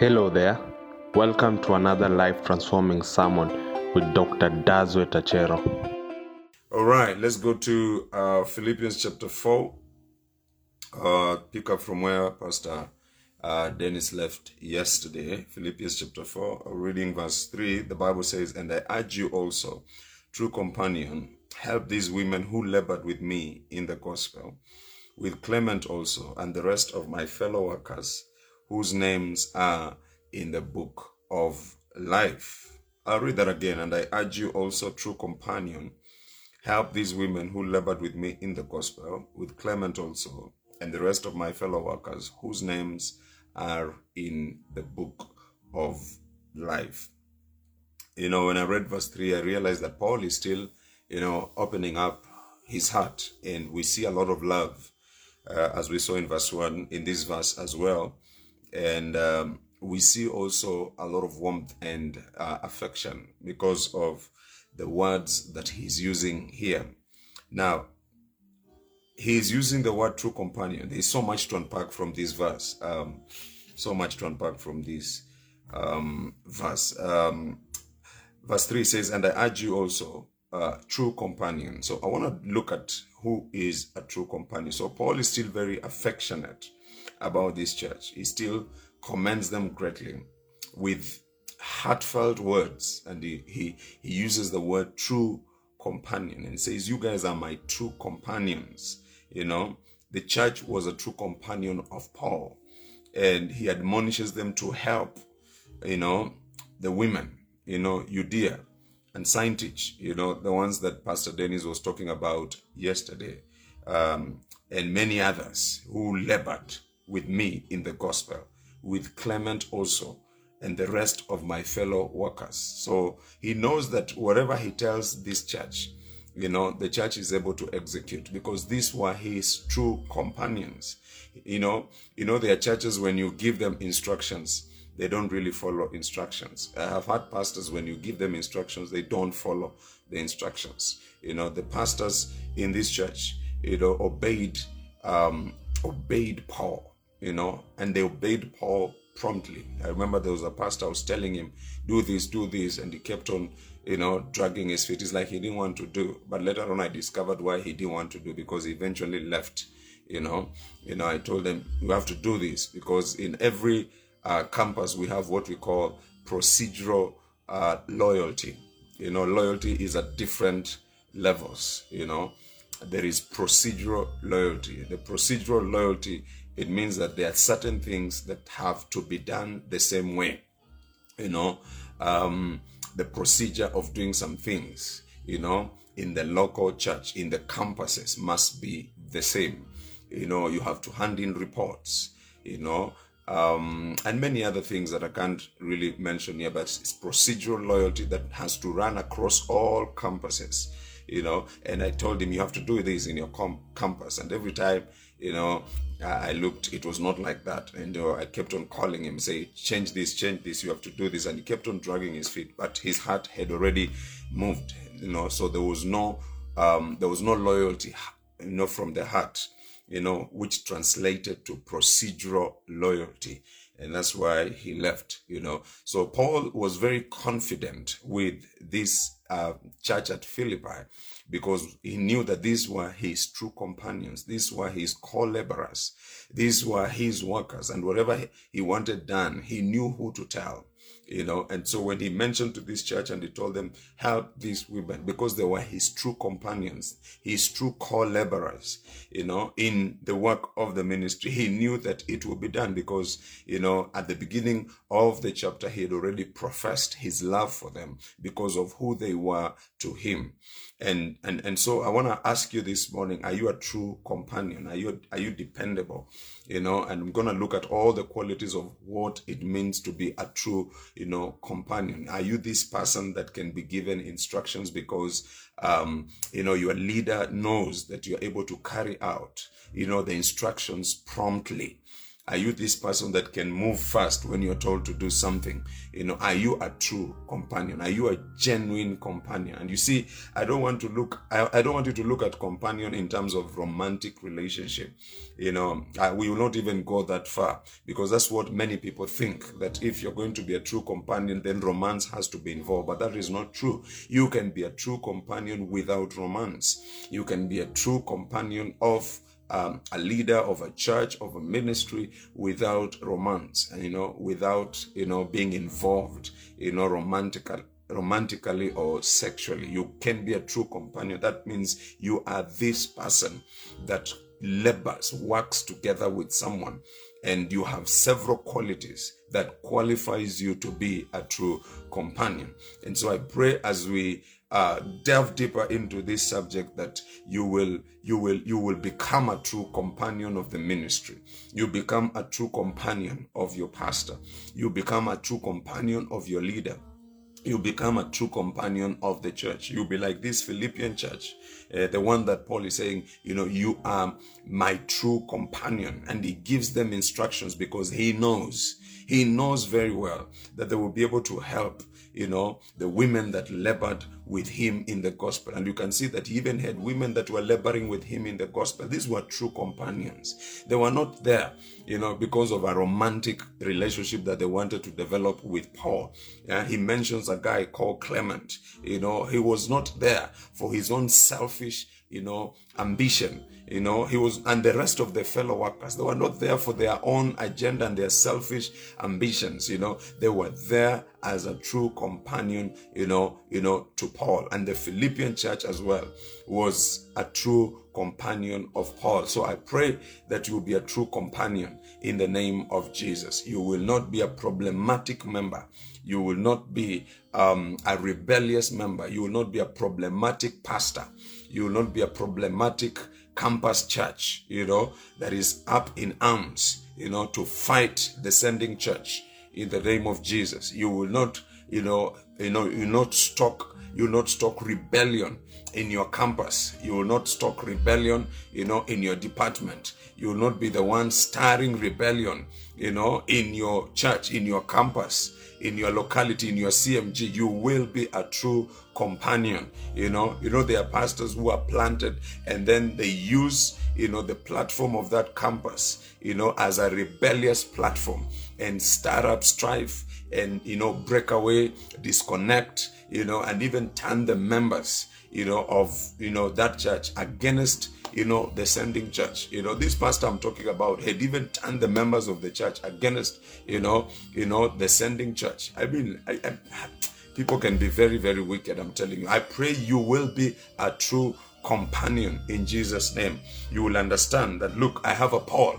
Hello there. Welcome to another life transforming sermon with Dr. Dodzweit Achero. All right, let's go to uh, Philippians chapter 4. Uh, pick up from where Pastor uh, Dennis left yesterday. Philippians chapter 4, uh, reading verse 3. The Bible says, And I urge you also, true companion, help these women who labored with me in the gospel, with Clement also, and the rest of my fellow workers, whose names are in the book of life. I'll read that again. And I urge you also, true companion, help these women who labored with me in the gospel, with Clement also, and the rest of my fellow workers, whose names are in the book of life. You know, when I read verse 3, I realized that Paul is still, you know, opening up his heart, and we see a lot of love, uh, as we saw in verse 1, in this verse as well. And um, we see also a lot of warmth and uh, affection because of the words that he's using here. Now, he's using the word true companion. There's so much to unpack from this verse. Um, so much to unpack from this um, verse. Um, verse 3 says, And I urge you also, uh, true companion. So I want to look at who is a true companion. So Paul is still very affectionate about this church. He still commends them greatly with heartfelt words. And he, he, he uses the word true companion and says, You guys are my true companions. You know, the church was a true companion of Paul. And he admonishes them to help, you know, the women, you know, Euodia and Syntyche, you know, the ones that Pastor Dennis was talking about yesterday, um, and many others who labored with me in the gospel, with Clement also, and the rest of my fellow workers. So he knows that whatever he tells this church, you know, the church is able to execute because these were his true companions. You know, you know, there are churches when you give them instructions, they don't really follow instructions. I have had pastors when you give them instructions, they don't follow the instructions. You know, the pastors in this church, you know, obeyed um, obeyed Paul, you know, and they obeyed Paul promptly. I remember there was a pastor was telling him, do this, do this, and he kept on, you know, dragging his feet. It's like he didn't want to do. But later on I discovered why he didn't want to do because he eventually left. You know, you know, I told them you have to do this because in every uh, campus we have what we call procedural uh, loyalty. You know, loyalty is at different levels. You know, there is procedural loyalty. The procedural loyalty it means that there are certain things that have to be done the same way. You know, um, the procedure of doing some things. You know, in the local church, in the campuses, must be the same. You know, you have to hand in reports. You know, um, and many other things that I can't really mention here, but it's procedural loyalty that has to run across all campuses, you know. And I told him, you have to do this in your com- campus. And every time, you know, I looked, it was not like that. And uh, I kept on calling him, say, change this, change this, you have to do this. And he kept on dragging his feet, but his heart had already moved, you know, so there was no, um, there was no loyalty, you know, from the heart you know, which translated to procedural loyalty. And that's why he left, you know. So Paul was very confident with this uh, church at Philippi because he knew that these were his true companions. These were his co-laborers. These were his workers. And whatever he wanted done, he knew who to tell you know. And so when he mentioned to this church and he told them help these women because they were his true companions his true co-laborers you know in the work of the ministry he knew that it would be done because you know at the beginning of the chapter he had already professed his love for them because of who they were to him. And and and so i want to ask you this morning are you a true companion? Are you are you dependable? You know and i'm going to look at all the qualities of what it means to be a true you know companion? Are you this person that can be given instructions because um you know your leader knows that you're able to carry out you know the instructions promptly Are you this person that can move fast when you're told to do something? You know, are you a true companion? Are you a genuine companion? And you see, I don't want to look, I, I don't want you to look at companion in terms of romantic relationship. You know, I, we will not even go that far because that's what many people think that if you're going to be a true companion, then romance has to be involved. But that is not true. You can be a true companion without romance. You can be a true companion of um, a leader of a church of a ministry without romance and you know without you know being involved you know romantically romantically or sexually. You can be a true companion. That means you are this person that labors works together with someone and you have several qualities that qualifies you to be a true companion. And so i pray as we uh, delve deeper into this subject that you will you will you will become a true companion of the ministry you become a true companion of your pastor you become a true companion of your leader you become a true companion of the church. You'll be like this Philippian church, uh, the one that Paul is saying, you know, you are my true companion. And he gives them instructions because he knows, he knows very well that they will be able to help you know, the women that labored with him in the gospel. And you can see that he even had women that were laboring with him in the gospel. These were true companions. They were not there, you know, because of a romantic relationship that they wanted to develop with Paul. Yeah, he mentions a guy called Clement. You know, he was not there for his own selfish, you know, ambition you know, he was, and the rest of the fellow workers, they were not there for their own agenda and their selfish ambitions. You know, they were there as a true companion, you know, you know, to Paul. And the Philippian church as well was a true companion of Paul. So I pray that you will be a true companion in the name of Jesus. You will not be a problematic member. You will not be um, a rebellious member. You will not be a problematic pastor. You will not be a problematic campus church, you know, that is up in arms, you know, to fight the sending church in the name of Jesus. You will not, you know, you know, you not stock, you not stock rebellion in your campus. You will not stock rebellion, you know, in your department. You will not be the one starring rebellion, you know, in your church, in your campus in your locality, in your CMG, you will be a true companion. You know, you know, there are pastors who are planted and then they use, you know, the platform of that campus, you know, as a rebellious platform and start up strife and, you know, break away, disconnect, you know, and even turn the members, you know, of, you know, that church against you know, the sending church. You know, this pastor I'm talking about had even turned the members of the church against, you know, you know, the sending church. I mean, I, I, people can be very, very wicked. I'm telling you. I pray you will be a true companion in Jesus' name. You will understand that. Look, I have a Paul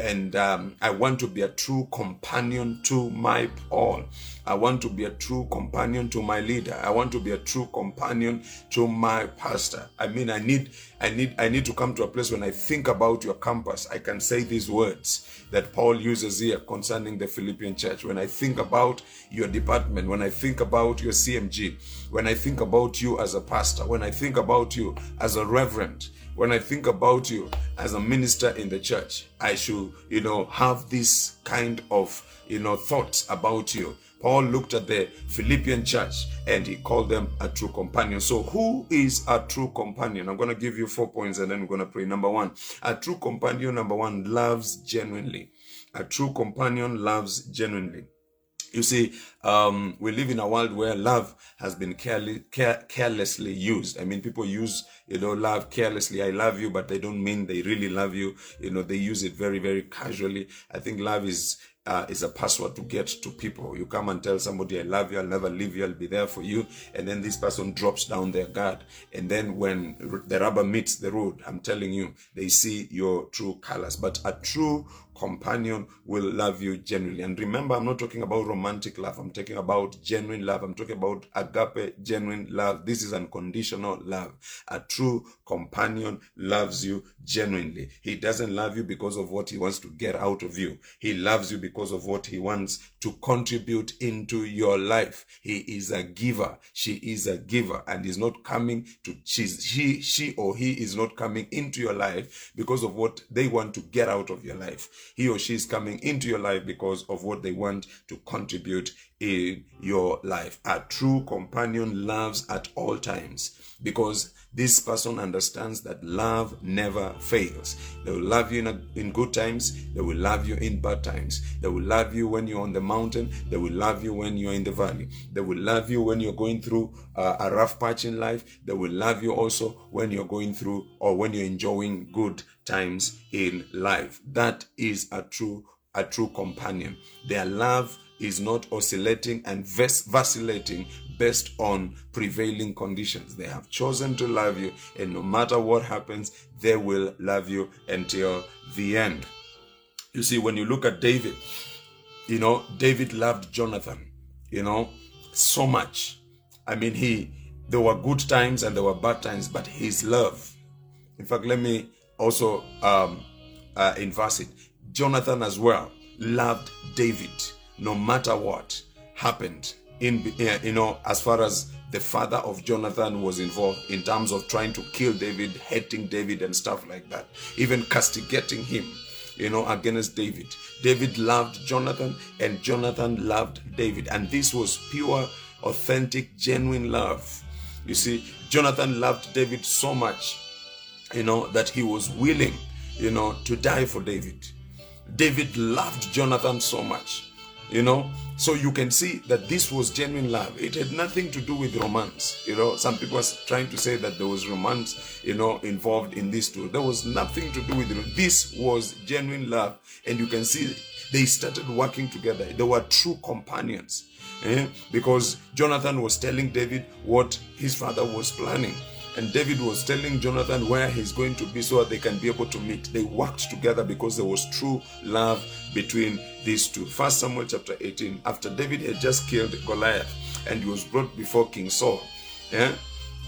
and um, I want to be a true companion to my Paul. I want to be a true companion to my leader. I want to be a true companion to my pastor. I mean, I need, I need, I need to come to a place when I think about your campus, I can say these words that Paul uses here concerning the Philippian church. When I think about your department, when I think about your CMG, when I think about you as a pastor, when I think about you as a reverend, when I think about you as a minister in the church, I should, you know, have this kind of, you know, thoughts about you. Paul looked at the Philippian church and he called them a true companion. So, who is a true companion? I'm going to give you four points and then we're going to pray. Number one, a true companion, number one, loves genuinely. A true companion loves genuinely. You see, um, we live in a world where love has been care, carelessly used. I mean, people use, you know, love carelessly. I love you, but they don't mean they really love you. You know, they use it very, very casually. I think love is uh, is a password to get to people. You come and tell somebody, I love you, I'll never leave you, I'll be there for you. And then this person drops down their guard. And then when the rubber meets the road, I'm telling you, they see your true colors. But a true companion will love you genuinely. And remember, I'm not talking about romantic love. I'm talking about genuine love. I'm talking about agape, genuine love. This is unconditional love. A true companion loves you genuinely. He doesn't love you because of what he wants to get out of you. He loves you because of what he wants to contribute into your life. He is a giver. She is a giver and is not coming to, she's, she, she or he is not coming into your life because of what they want to get out of your life. He or she is coming into your life because of what they want to contribute in your life. A true companion loves at all times because this person understands that love never fails. They will love you in, a, in good times. They will love you in bad times. They will love you when you're on the mountain. They will love you when you're in the valley. They will love you when you're going through uh, a rough patch in life. They will love you also when you're going through or when you're enjoying good times in life. That is a true a true companion. Their love is not oscillating and vacillating based on prevailing conditions. They have chosen to love you, and no matter what happens, they will love you until the end. You see, when you look at David, you know, David loved Jonathan, you know, so much. I mean, he, there were good times and there were bad times, but his love. In fact, let me also um, uh, inverse it. Jonathan as well loved David no matter what happened in eh, you know as far as the father of Jonathan was involved in terms of trying to kill David, hating David and stuff like that, even castigating him, you know, against David. David loved Jonathan and Jonathan loved David, and this was pure, authentic, genuine love. You see, Jonathan loved David so much, you know, that he was willing, you know, to die for David. David loved Jonathan so much you know? So you can see that this was genuine love. It had nothing to do with romance you know? Some people are trying to say that there was romance you know involved in this too there was nothing to do with it. This was genuine love and you can see they started working together. They were true companions eh? because jonathan was telling david what his father was planning and David was telling Jonathan where he's going to be so that they can be able to meet. They worked together because there was true love between these two. First Samuel chapter 18. After David had just killed Goliath and he was brought before King Saul. Yeah?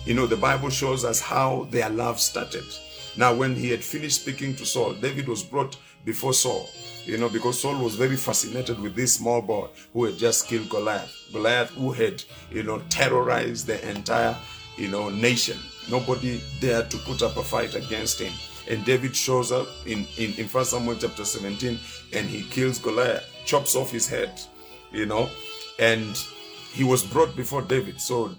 You know, the Bible shows us how their love started. Now, when he had finished speaking to Saul, David was brought before Saul. You know, because Saul was very fascinated with this small boy who had just killed Goliath. Goliath, who had, you know, terrorized the entire, you know, nation. Nobody dared to put up a fight against him. And David shows up in, in, in 1 Samuel chapter 17 and he kills Goliath, chops off his head, you know, and he was brought before David. So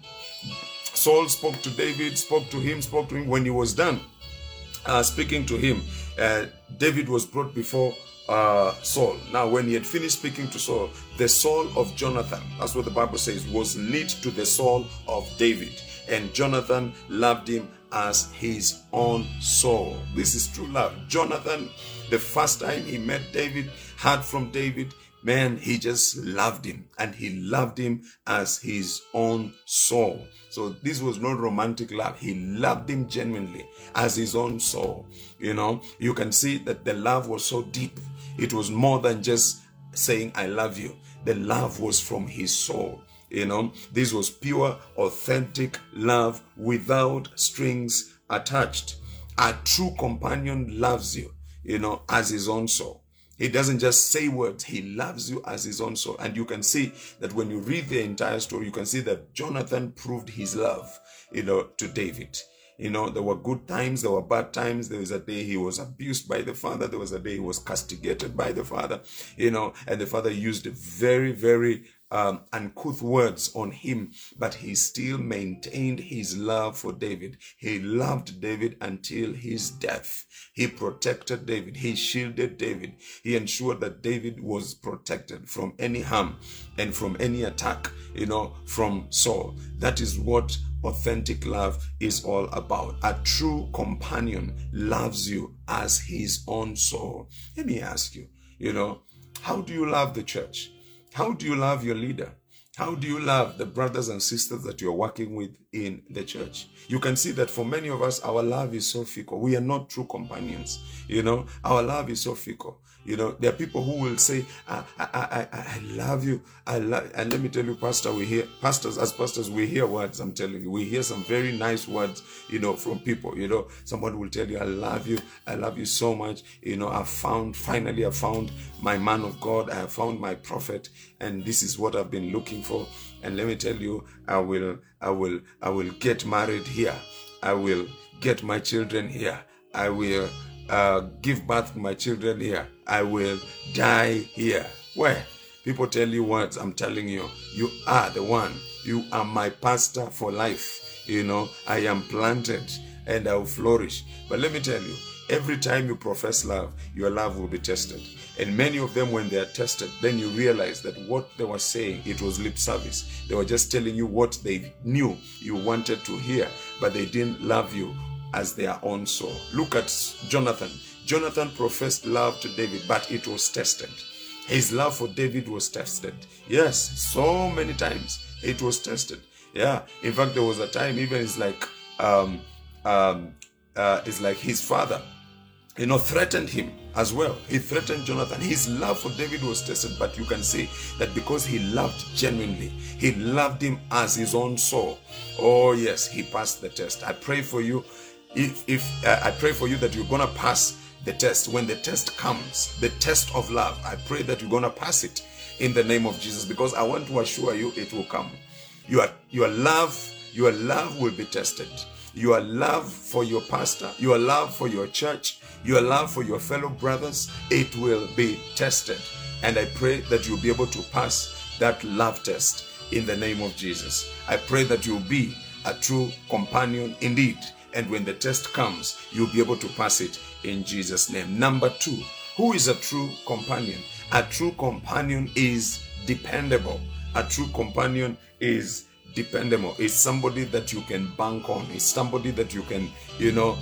Saul spoke to David, spoke to him, spoke to him. When he was done uh, speaking to him, uh, David was brought before uh, Saul. Now, when he had finished speaking to Saul, the soul of Jonathan, that's what the Bible says, was knit to the soul of David and Jonathan loved him as his own soul. This is true love. Jonathan, the first time he met David, heard from David, man, he just loved him and he loved him as his own soul. So this was not romantic love. He loved him genuinely as his own soul. You know, you can see that the love was so deep. It was more than just saying, I love you. The love was from his soul. You know, this was pure, authentic love without strings attached. A true companion loves you, you know, as his own soul. He doesn't just say words, he loves you as his own soul. And you can see that when you read the entire story, you can see that Jonathan proved his love, you know, to David. You know, there were good times, there were bad times. There was a day he was abused by the father, there was a day he was castigated by the father, you know, and the father used very, very um, uncouth words on him, but he still maintained his love for David. He loved David until his death. He protected David. He shielded David. He ensured that David was protected from any harm and from any attack, you know, from Saul. That is what authentic love is all about. A true companion loves you as his own soul. Let me ask you, you know, how do you love the church? How do you love your leader? How do you love the brothers and sisters that you're working with in the church. You can see that for many of us, our love is so fickle. We are not true companions. You know, our love is so fickle. You know, there are people who will say, I, I, I, I love you. I love, and let me tell you, pastor, we hear, pastors, as pastors, we hear words, I'm telling you, we hear some very nice words, you know, from people, you know, someone will tell you, I love you. I love you so much. You know, I found, finally, I found my man of God. I have found my prophet and this is what I've been looking for. And let me tell you, I will, I will, I will get married here. I will get my children here. I will uh, give birth to my children here. I will die here. Where? People tell you what I'm telling you. You are the one. You are my pastor for life. You know, I am planted and I will flourish. But let me tell you, every time you profess love, your love will be tested. And many of them, when they are tested, then you realize that what they were saying, it was lip service. They were just telling you what they knew you wanted to hear, but they didn't love you as their own soul. Look at Jonathan. Jonathan professed love to David, but it was tested. His love for David was tested. Yes, so many times it was tested. Yeah, in fact, there was a time even it's like um, um, uh, it's like his father, you know, threatened him as well. He threatened Jonathan. His love for David was tested, but you can see that because he loved genuinely, he loved him as his own soul. Oh yes, he passed the test. I pray for you. If if uh, I pray for you that you're gonna pass the test. When the test comes, the test of love, I pray that you're gonna pass it in the name of Jesus because I want to assure you it will come. Your your love, your love will be tested. Your love for your pastor, your love for your church, your love for your fellow brothers, it will be tested. And I pray that you'll be able to pass that love test in the name of Jesus. I pray that you'll be a true companion indeed. And when the test comes, you'll be able to pass it in Jesus' name. Number two, who is a true companion? A true companion is dependable. A true companion is dependable. It's somebody that you can bank on. It's somebody that you can, you know,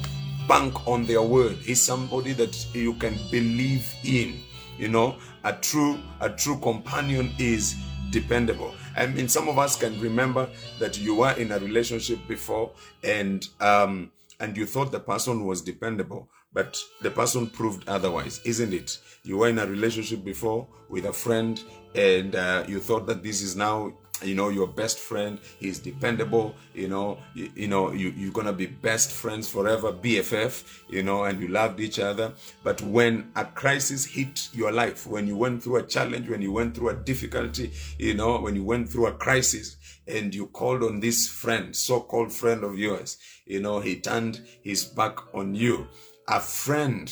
bank on their word. It's somebody that you can believe in. You know, a true a true companion is dependable. I mean, some of us can remember that you were in a relationship before, and um, and you thought the person was dependable, but the person proved otherwise, isn't it? You were in a relationship before with a friend, and uh, you thought that this is now you know your best friend he's dependable you know you, you know you, you're gonna be best friends forever bff you know and you loved each other. But when a crisis hit your life when you went through a challenge when you went through a difficulty you know when you went through a crisis and you called on this friend so-called friend of yours you know he turned his back on you. A friend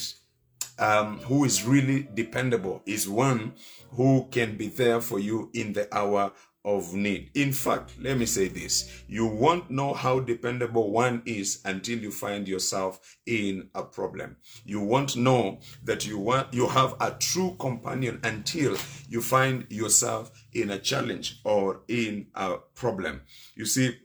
um, who is really dependable is one who can be there for you in the hour of need. In fact, let me say this you won't know how dependable one is until you find yourself in a problem. You won't know that you want you have a true companion until you find yourself in a challenge or in a problem. You see,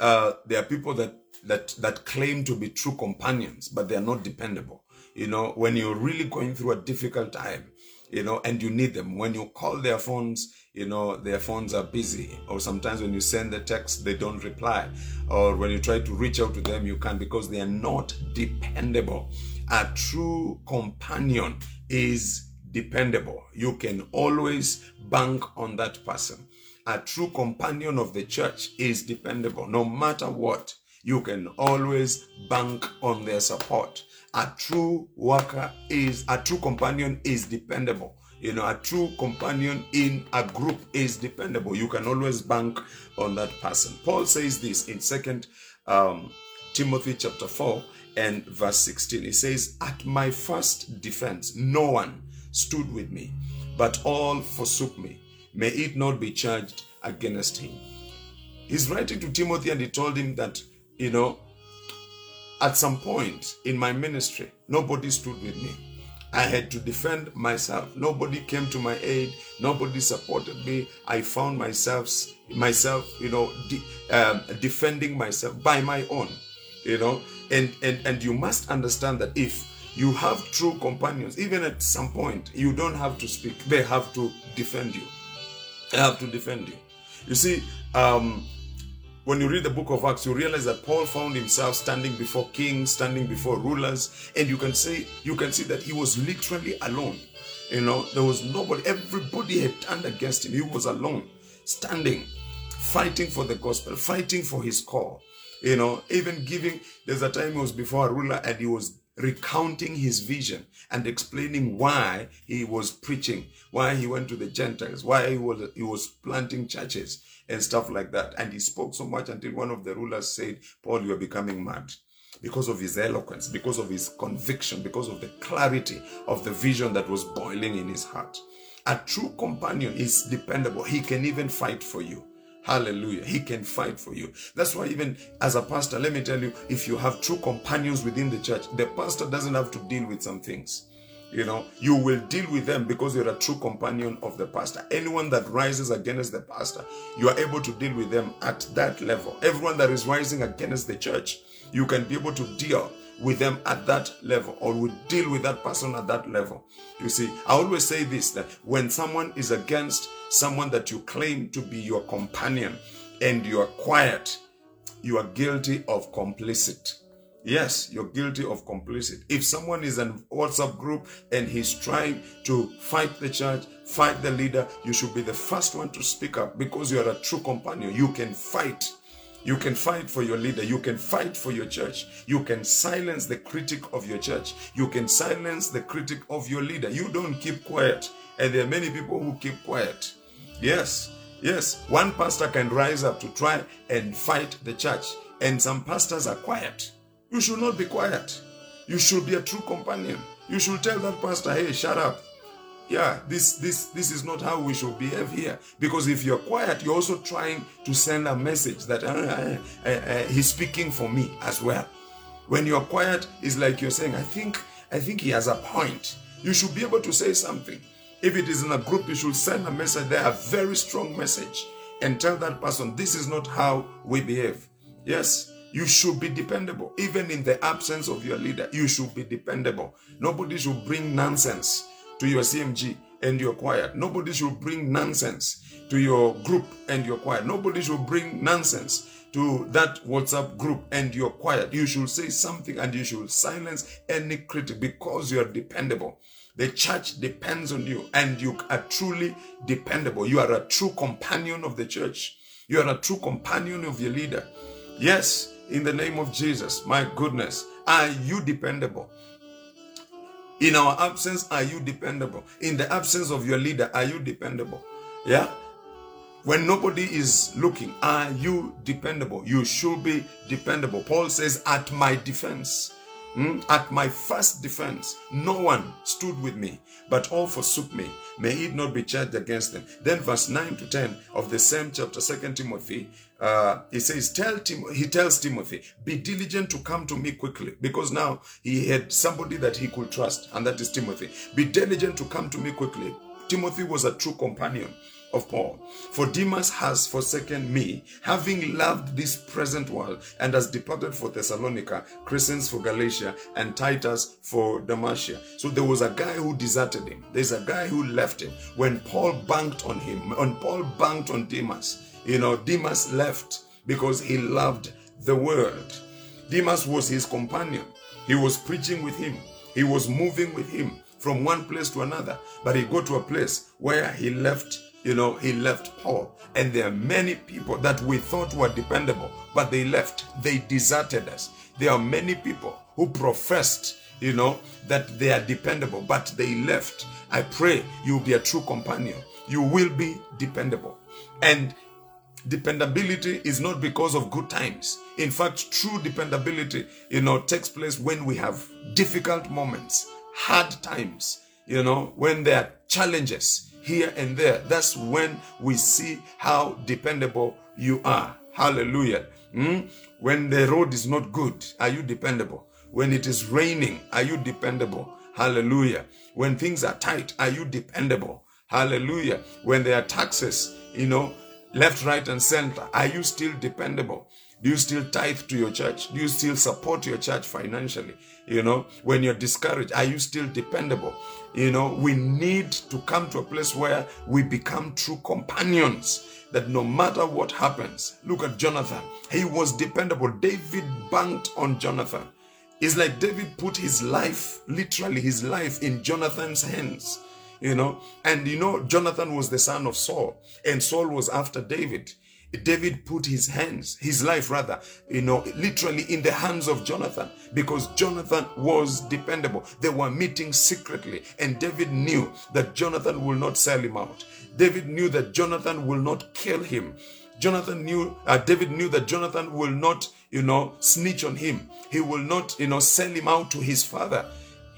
uh, there are people that that that claim to be true companions, but they are not dependable. You know, when you're really going through a difficult time, you know, and you need them. When you call their phones, you know, their phones are busy. Or sometimes when you send the text, they don't reply. Or when you try to reach out to them, you can't because they are not dependable. A true companion is dependable. You can always bank on that person. A true companion of the church is dependable. No matter what, you can always bank on their support. A true worker is, a true companion is dependable. You know, a true companion in a group is dependable. You can always bank on that person. Paul says this in Second um, Timothy chapter 4 and verse 16. He says, At my first defense, no one stood with me, but all forsook me. May it not be charged against him. He's writing to Timothy and he told him that, you know, at some point in my ministry, nobody stood with me. I had to defend myself. Nobody came to my aid. Nobody supported me. I found myself, myself, you know, de- um, defending myself by my own, you know. And and and you must understand that if you have true companions, even at some point, you don't have to speak. They have to defend you. They have to defend you. You see, um, when you read the book of Acts, you realize that Paul found himself standing before kings, standing before rulers, and you can say you can see that he was literally alone. You know, there was nobody, everybody had turned against him. He was alone, standing, fighting for the gospel, fighting for his call. You know, even giving, there's a time he was before a ruler and he was recounting his vision and explaining why he was preaching, why he went to the Gentiles, why he was he was planting churches and stuff like that. And he spoke so much until one of the rulers said, Paul, you are becoming mad. Because of his eloquence, because of his conviction, because of the clarity of the vision that was boiling in his heart. A true companion is dependable. He can even fight for you. Hallelujah. He can fight for you. That's why, even as a pastor, let me tell you, if you have true companions within the church, the pastor doesn't have to deal with some things. You know, you will deal with them because you're a true companion of the pastor. Anyone that rises against the pastor, you are able to deal with them at that level. Everyone that is rising against the church, you can be able to deal with them at that level or will deal with that person at that level. You see, I always say this that when someone is against someone that you claim to be your companion and you are quiet, you are guilty of complicit. Yes, you're guilty of complicit. If someone is in WhatsApp group and he's trying to fight the church, fight the leader, you should be the first one to speak up because you are a true companion. You can fight. You can fight for your leader. You can fight for your church. You can silence the critic of your church. You can silence the critic of your leader. You don't keep quiet. And there are many people who keep quiet. Yes, yes. One pastor can rise up to try and fight the church, and some pastors are quiet. You should not be quiet. You should be a true companion. You should tell that pastor, hey, shut up. Yeah, this this this is not how we should behave here. Because if you're quiet, you're also trying to send a message that uh, uh, uh, he's speaking for me as well. When you're quiet, it's like you're saying, I think I think he has a point. You should be able to say something. If it is in a group, you should send a message there, a very strong message, and tell that person, this is not how we behave. Yes, you should be dependable. Even in the absence of your leader, you should be dependable. Nobody should bring nonsense to your CMG and your choir. Nobody should bring nonsense to your group and your choir. Nobody should bring nonsense to that WhatsApp group and your choir. You should say something and you should silence any critic because you are dependable. The church depends on you and you are truly dependable. You are a true companion of the church. You are a true companion of your leader. Yes, in the name of Jesus. My goodness, are you dependable? In our absence, are you dependable? In the absence of your leader, are you dependable? Yeah? When nobody is looking, are you dependable? You should be dependable. Paul says, At my defense, hmm, at my first defense, no one stood with me, but all forsook me. May it not be charged against them. Then, verse 9 to 10 of the same chapter, 2 Timothy, uh, he says, tell Tim- he tells Timothy, be diligent to come to me quickly, because now he had somebody that he could trust, and that is Timothy. Be diligent to come to me quickly. Timothy was a true companion of Paul. For Demas has forsaken me, having loved this present world, and has departed for Thessalonica, Crescens for Galatia, and Titus for Dalmatia. So there was a guy who deserted him. There's a guy who left him. When Paul banked on him, when Paul banked on Demas, you know, Demas left because he loved the world. Demas was his companion. He was preaching with him. He was moving with him from one place to another. But he got to a place where he left, you know, he left Paul. And there are many people that we thought were dependable, but they left. They deserted us. There are many people who professed, you know, that they are dependable, but they left. I pray you'll be a true companion. You will be dependable. And dependability is not because of good times. In fact true dependability you know takes place when we have difficult moments hard times you know when there are challenges here and there. That's when we see how dependable you are. Hallelujah. Mm? when the road is not good are you dependable? When it is raining are you dependable? Hallelujah. When things are tight are you dependable? Hallelujah. When there are taxes you know left, right, and center. Are you still dependable? Do you still tithe to your church? Do you still support your church financially? You know, when you're discouraged, are you still dependable? You know, we need to come to a place where we become true companions that no matter what happens, look at Jonathan. He was dependable. David banked on Jonathan. It's like David put his life, literally his life, in Jonathan's hands. You know, and you know, Jonathan was the son of Saul, and Saul was after David. David put his hands, his life rather, you know, literally in the hands of Jonathan because Jonathan was dependable. They were meeting secretly, and David knew that Jonathan will not sell him out. David knew that Jonathan will not kill him. Jonathan knew, uh, David knew that Jonathan will not, you know, snitch on him. He will not, you know, sell him out to his father.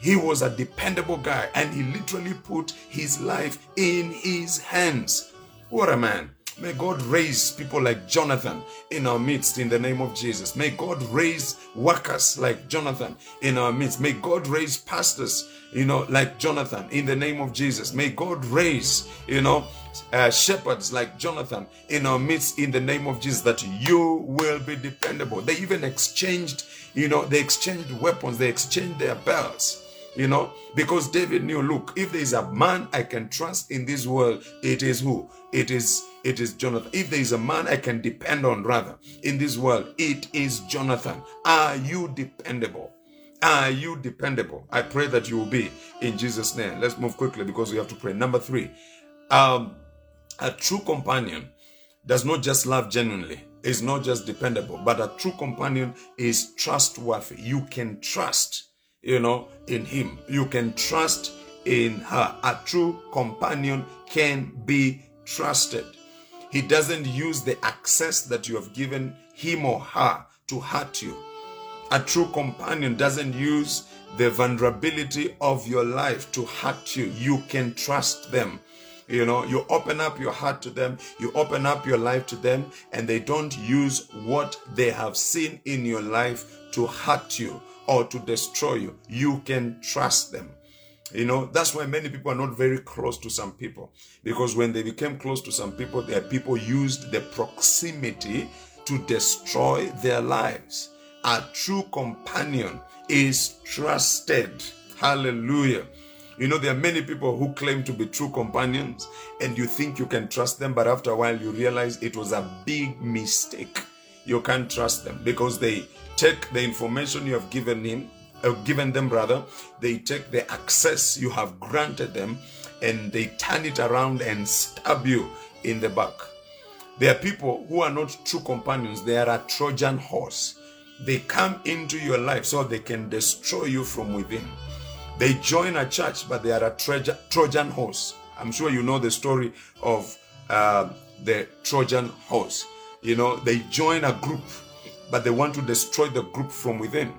He was a dependable guy and he literally put his life in his hands. What a man. May God raise people like Jonathan in our midst in the name of Jesus. May God raise workers like Jonathan in our midst. May God raise pastors, you know, like Jonathan in the name of Jesus. May God raise, you know, uh, shepherds like Jonathan in our midst in the name of Jesus that you will be dependable. They even exchanged, you know, they exchanged weapons, they exchanged their belts you know because david knew look if there is a man i can trust in this world it is who? It is it is jonathan. If there is a man i can depend on rather in this world it is jonathan. Are you dependable? Are you dependable? I pray that you will be in jesus name. Let's move quickly because we have to pray. Number three um a true companion does not just love genuinely is not just dependable but a true companion is trustworthy. You can trust you know, in him. You can trust in her. A true companion can be trusted. He doesn't use the access that you have given him or her to hurt you. A true companion doesn't use the vulnerability of your life to hurt you. You can trust them. You know, you open up your heart to them, you open up your life to them, and they don't use what they have seen in your life to hurt you or to destroy you. You can trust them. You know, that's why many people are not very close to some people. Because when they became close to some people, their people used the proximity to destroy their lives. A true companion is trusted. Hallelujah. You know, there are many people who claim to be true companions, and you think you can trust them, but after a while, you realize it was a big mistake. You can't trust them because they take the information you have given him, uh, given them rather, they take the access you have granted them, and they turn it around and stab you in the back. There are people who are not true companions, they are a Trojan horse. They come into your life so they can destroy you from within. They join a church, but they are a Trojan horse. I'm sure you know the story of uh, the Trojan horse. You know, they join a group, but they want to destroy the group from within.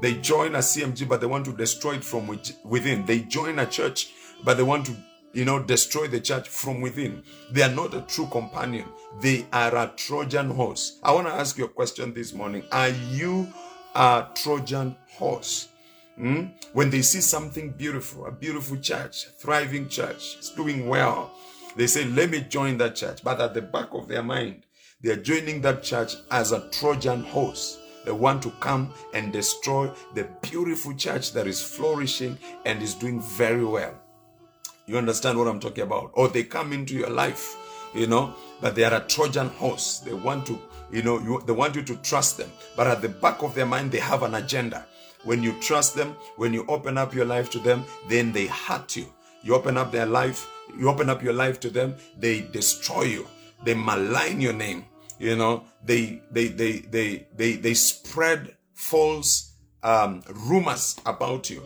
They join a CMG, but they want to destroy it from within. They join a church, but they want to, you know, destroy the church from within. They are not a true companion. They are a Trojan horse. I want to ask you a question this morning. Are you a Trojan horse? Hmm? When they see something beautiful, a beautiful church, thriving church, it's doing well, they say, Let me join that church. But at the back of their mind, they are joining that church as a Trojan horse. They want to come and destroy the beautiful church that is flourishing and is doing very well. You understand what I'm talking about? Or they come into your life, you know, but they are a Trojan horse. They want to, you know, you, they want you to trust them. But at the back of their mind, they have an agenda. When you trust them, when you open up your life to them, then they hurt you. You open up their life, you open up your life to them, they destroy you. They malign your name. You know, they they they they they they spread false um, rumors about you.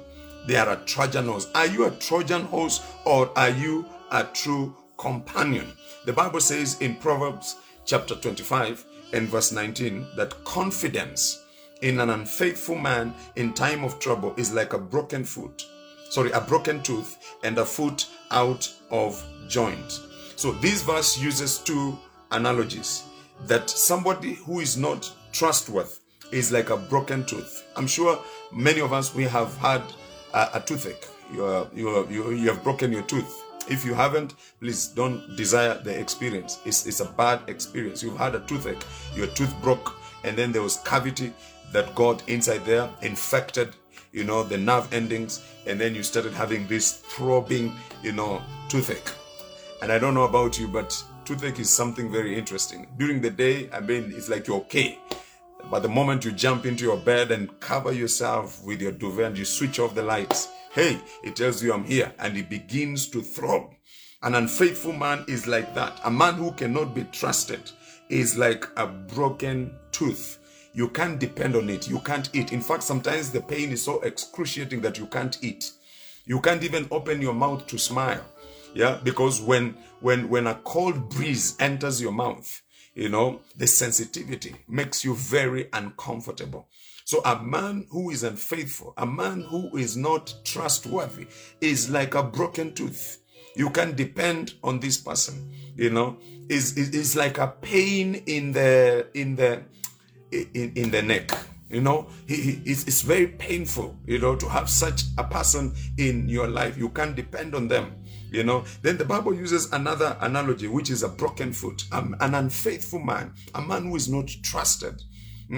They are a Trojan horse. Are you a Trojan horse or are you a true companion? The Bible says in Proverbs chapter 25 and verse 19 that confidence in an unfaithful man in time of trouble is like a broken foot sorry a broken tooth and a foot out of joint so this verse uses two analogies that somebody who is not trustworthy is like a broken tooth i'm sure many of us we have had a, a toothache you, are, you, are, you, you have broken your tooth if you haven't, please don't desire the experience. It's, it's a bad experience. You've had a toothache, your tooth broke, and then there was cavity that got inside there, infected, you know, the nerve endings, and then you started having this throbbing, you know, toothache. And I don't know about you, but toothache is something very interesting. During the day, I mean, it's like you're okay. But the moment you jump into your bed and cover yourself with your duvet and you switch off the lights, hey, it tells you I'm here and it begins to throb. An unfaithful man is like that. A man who cannot be trusted is like a broken tooth. You can't depend on it. You can't eat. In fact, sometimes the pain is so excruciating that you can't eat. You can't even open your mouth to smile. Yeah, because when when when a cold breeze enters your mouth, you know, the sensitivity makes you very uncomfortable. So a man who is unfaithful, a man who is not trustworthy is like a broken tooth. You can depend on this person, you know. Is is like a pain in the in the in, in the neck. You know, he, he, it's, it's very painful, you know, to have such a person in your life. You can't depend on them, you know. Then the Bible uses another analogy, which is a broken foot, um, an unfaithful man, a man who is not trusted,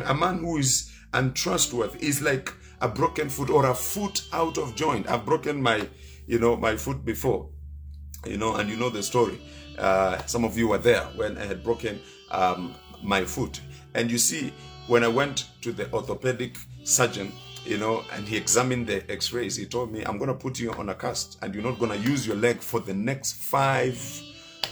a man who is untrustworthy is like a broken foot or a foot out of joint. I've broken my, you know, my foot before, you know, and you know the story. Uh, some of you were there when I had broken um, my foot. And you see, when I went to the orthopedic surgeon, you know, and he examined the x-rays, he told me, I'm going to put you on a cast and you're not going to use your leg for the next five,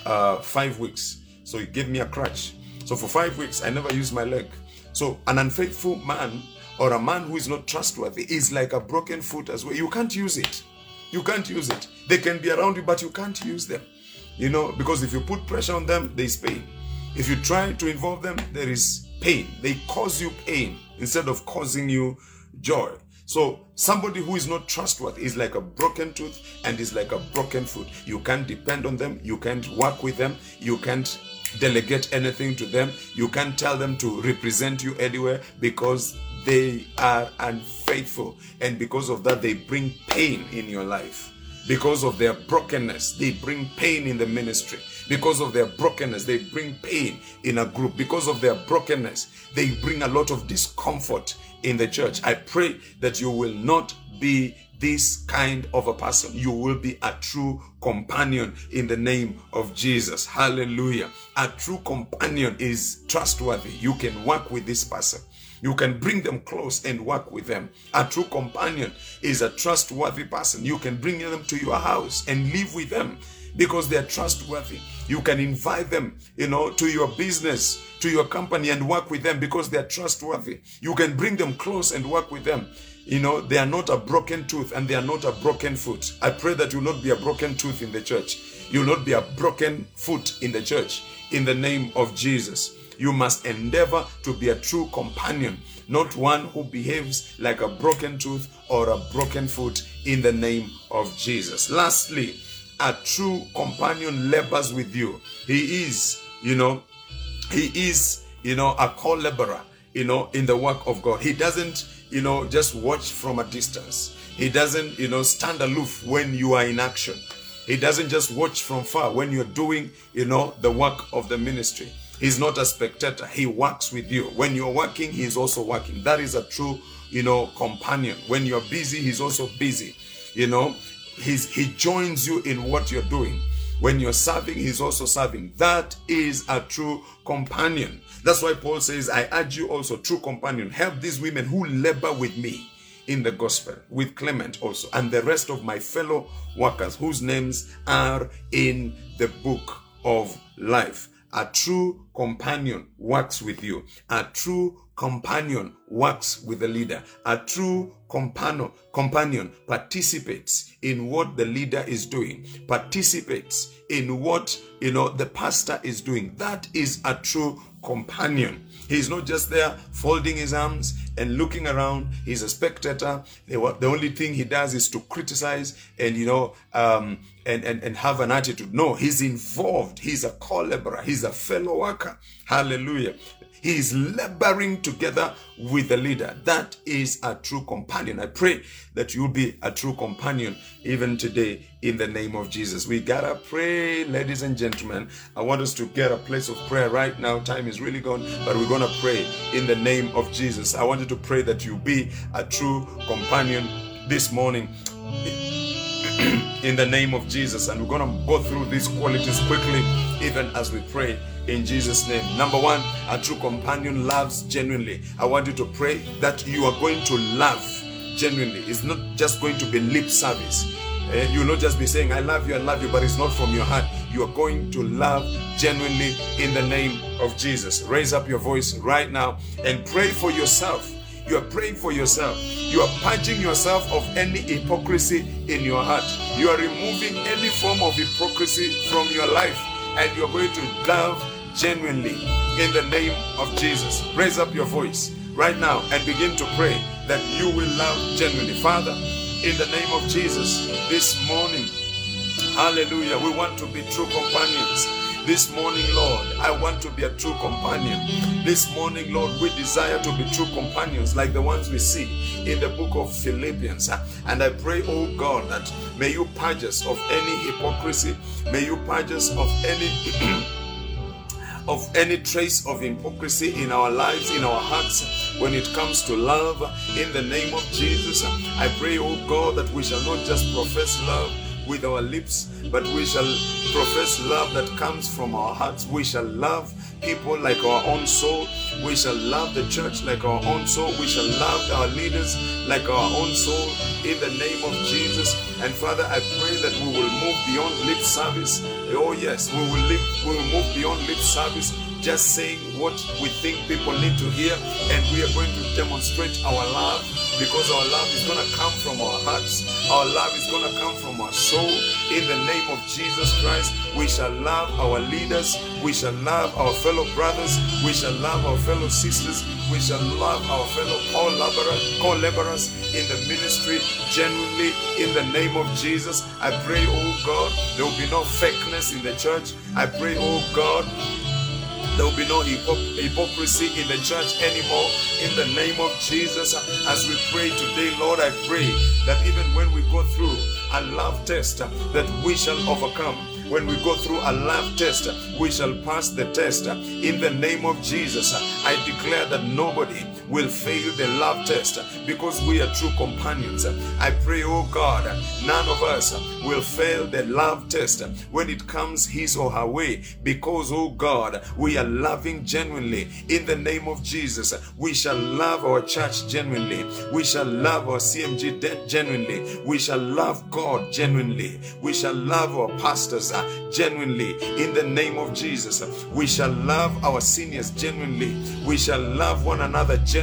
uh, five weeks. So he gave me a crutch. So for five weeks, I never used my leg. So an unfaithful man or a man who is not trustworthy is like a broken foot as well. You can't use it. You can't use it. They can be around you, but you can't use them. You know, because if you put pressure on them, there is pain. If you try to involve them, there is pain. They cause you pain instead of causing you joy. So somebody who is not trustworthy is like a broken tooth and is like a broken foot. You can't depend on them. You can't work with them. You can't delegate anything to them. You can't tell them to represent you anywhere because they are unfaithful. And because of that, they bring pain in your life. Because of their brokenness, they bring pain in the ministry. Because of their brokenness, they bring pain in a group. Because of their brokenness, they bring a lot of discomfort in the church. I pray that you will not be this kind of a person. You will be a true companion in the name of Jesus. Hallelujah. A true companion is trustworthy. You can work with this person. You can bring them close and work with them. A true companion is a trustworthy person. You can bring them to your house and live with them because they are trustworthy. You can invite them, you know, to your business, to your company and work with them because they are trustworthy. You can bring them close and work with them. You know, they are not a broken tooth and they are not a broken foot. I pray that you will not be a broken tooth in the church. You will not be a broken foot in the church in the name of Jesus. You must endeavor to be a true companion, not one who behaves like a broken tooth or a broken foot in the name of Jesus. Lastly, a true companion labors with you. He is, you know, he is, you know, a co-laborer, you know, in the work of God. He doesn't, you know, just watch from a distance. He doesn't, you know, stand aloof when you are in action. He doesn't just watch from far when you're doing, you know, the work of the ministry. He's not a spectator. He works with you. When you're working, he's also working. That is a true, you know, companion. When you're busy, he's also busy. You know, he's he joins you in what you're doing. When you're serving, he's also serving. That is a true companion. That's why Paul says, I urge you also, true companion, help these women who labor with me in the gospel, with Clement also, and the rest of my fellow workers whose names are in the book of life. A true companion works with you. A true companion works with the leader. A true companion, companion participates in what the leader is doing, participates in what you know the pastor is doing. That is a true companion. He's not just there folding his arms and looking around. He's a spectator. The, only thing he does is to criticize and you know um, and, and and have an attitude. No, he's involved. He's a co-laborer. He's a fellow worker. Hallelujah. He is laboring together with the leader. That is a true companion. I pray that you'll be a true companion even today in the name of Jesus. We gotta pray, ladies and gentlemen. I want us to get a place of prayer right now. Time is really gone, but we're gonna pray in the name of Jesus. I want you to pray that you be a true companion this morning in the name of Jesus. And we're going to go through these qualities quickly, even as we pray in Jesus' name. Number one, a true companion loves genuinely. I want you to pray that you are going to love genuinely. It's not just going to be lip service. Eh, and you'll not just be saying, I love you, I love you, but it's not from your heart. You are going to love genuinely in the name of Jesus. Raise up your voice right now and pray for yourself you are praying for yourself. You are purging yourself of any hypocrisy in your heart. You are removing any form of hypocrisy from your life. And you are going to love genuinely in the name of Jesus. Raise up your voice right now and begin to pray that you will love genuinely. Father, in the name of Jesus, this morning, hallelujah, we want to be true companions this morning, Lord, I want to be a true companion. This morning, Lord, we desire to be true companions like the ones we see in the book of Philippians. And I pray, oh God, that may you purge us of any hypocrisy, may you purge us of any. of any trace of hypocrisy in our lives, in our hearts, when it comes to love, in the name of Jesus. I pray, oh God, that we shall not just profess love, with our lips, but we shall profess love that comes from our hearts. We shall love people like our own soul. We shall love the church like our own soul. We shall love our leaders like our own soul in the name of Jesus. And Father, I pray that we will move beyond lip service. Oh, yes, we will, live, we will move beyond lip service just saying what we think people need to hear, and we are going to demonstrate our love because our love is going to come from our hearts. Our love is going to come from our soul. In the name of Jesus Christ, we shall love our leaders. We shall love our fellow brothers. We shall love our fellow sisters. We shall love our fellow co-laborers, in the ministry genuinely in the name of Jesus. I pray, oh God, there will be no fakeness in the church. I pray, oh God, there will be no hypocrisy in the church anymore. In the name of Jesus, as we pray today, Lord, I pray that even when we go through a love test, that we shall overcome when we go through a love test, we shall pass the test. In the name of Jesus, I declare that nobody will fail the love test because we are true companions. I pray, oh God, none of us will fail the love test when it comes his or her way because, oh God, we are loving genuinely. In the name of Jesus, we shall love our church genuinely. We shall love our CMG genuinely. We shall love God genuinely. We shall love our pastors uh, genuinely in the name of Jesus. We shall love our seniors genuinely. We shall love one another genuinely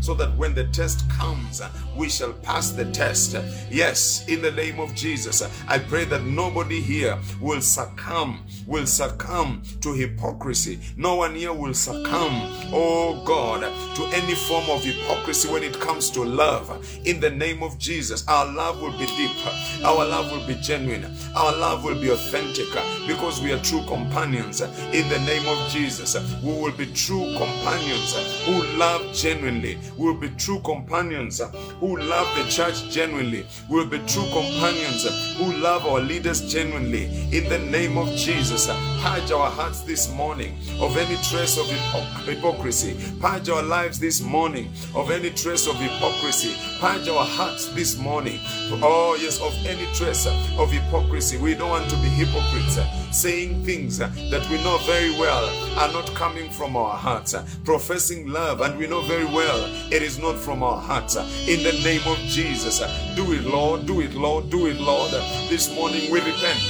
so that when the test comes, we shall pass the test. Yes, in the name of Jesus. I pray that nobody here will succumb, will succumb to hypocrisy. No one here will succumb, oh God, to any form of hypocrisy when it comes to love. In the name of Jesus, our love will be deep, our love will be genuine, our love will be authentic authentic because we are true companions. In the name of Jesus, we will be true companions who love genuinely. We will be true companions uh, who love the church genuinely. We will be true companions uh, who love our leaders genuinely. In the name of Jesus, uh, purge our hearts this morning of any trace of hypocrisy. Purge our lives this morning of any trace of hypocrisy. Purge our hearts this morning. Oh, yes, of any trace of hypocrisy. We don't want to be hypocrites saying things that we know very well are not coming from our hearts, professing love, and we know very well it is not from our hearts. In the name of Jesus, do it, Lord, do it, Lord, do it, Lord. This morning we repent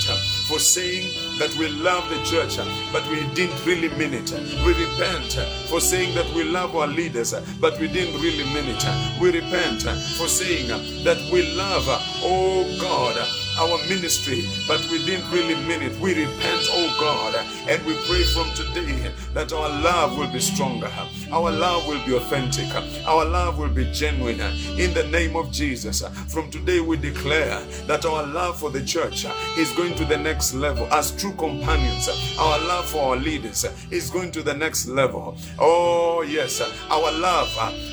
for saying that we love the church, but we didn't really mean it. We repent for saying that we love our leaders, but we didn't really mean it. We repent for saying that we love, oh God, our ministry, but we didn't really mean it. We repent, oh God, God. And we pray from today that our love will be stronger, our love will be authentic, our love will be genuine. In the name of Jesus, from today we declare that our love for the church is going to the next level. As true companions, our love for our leaders is going to the next level. Oh, yes, our love,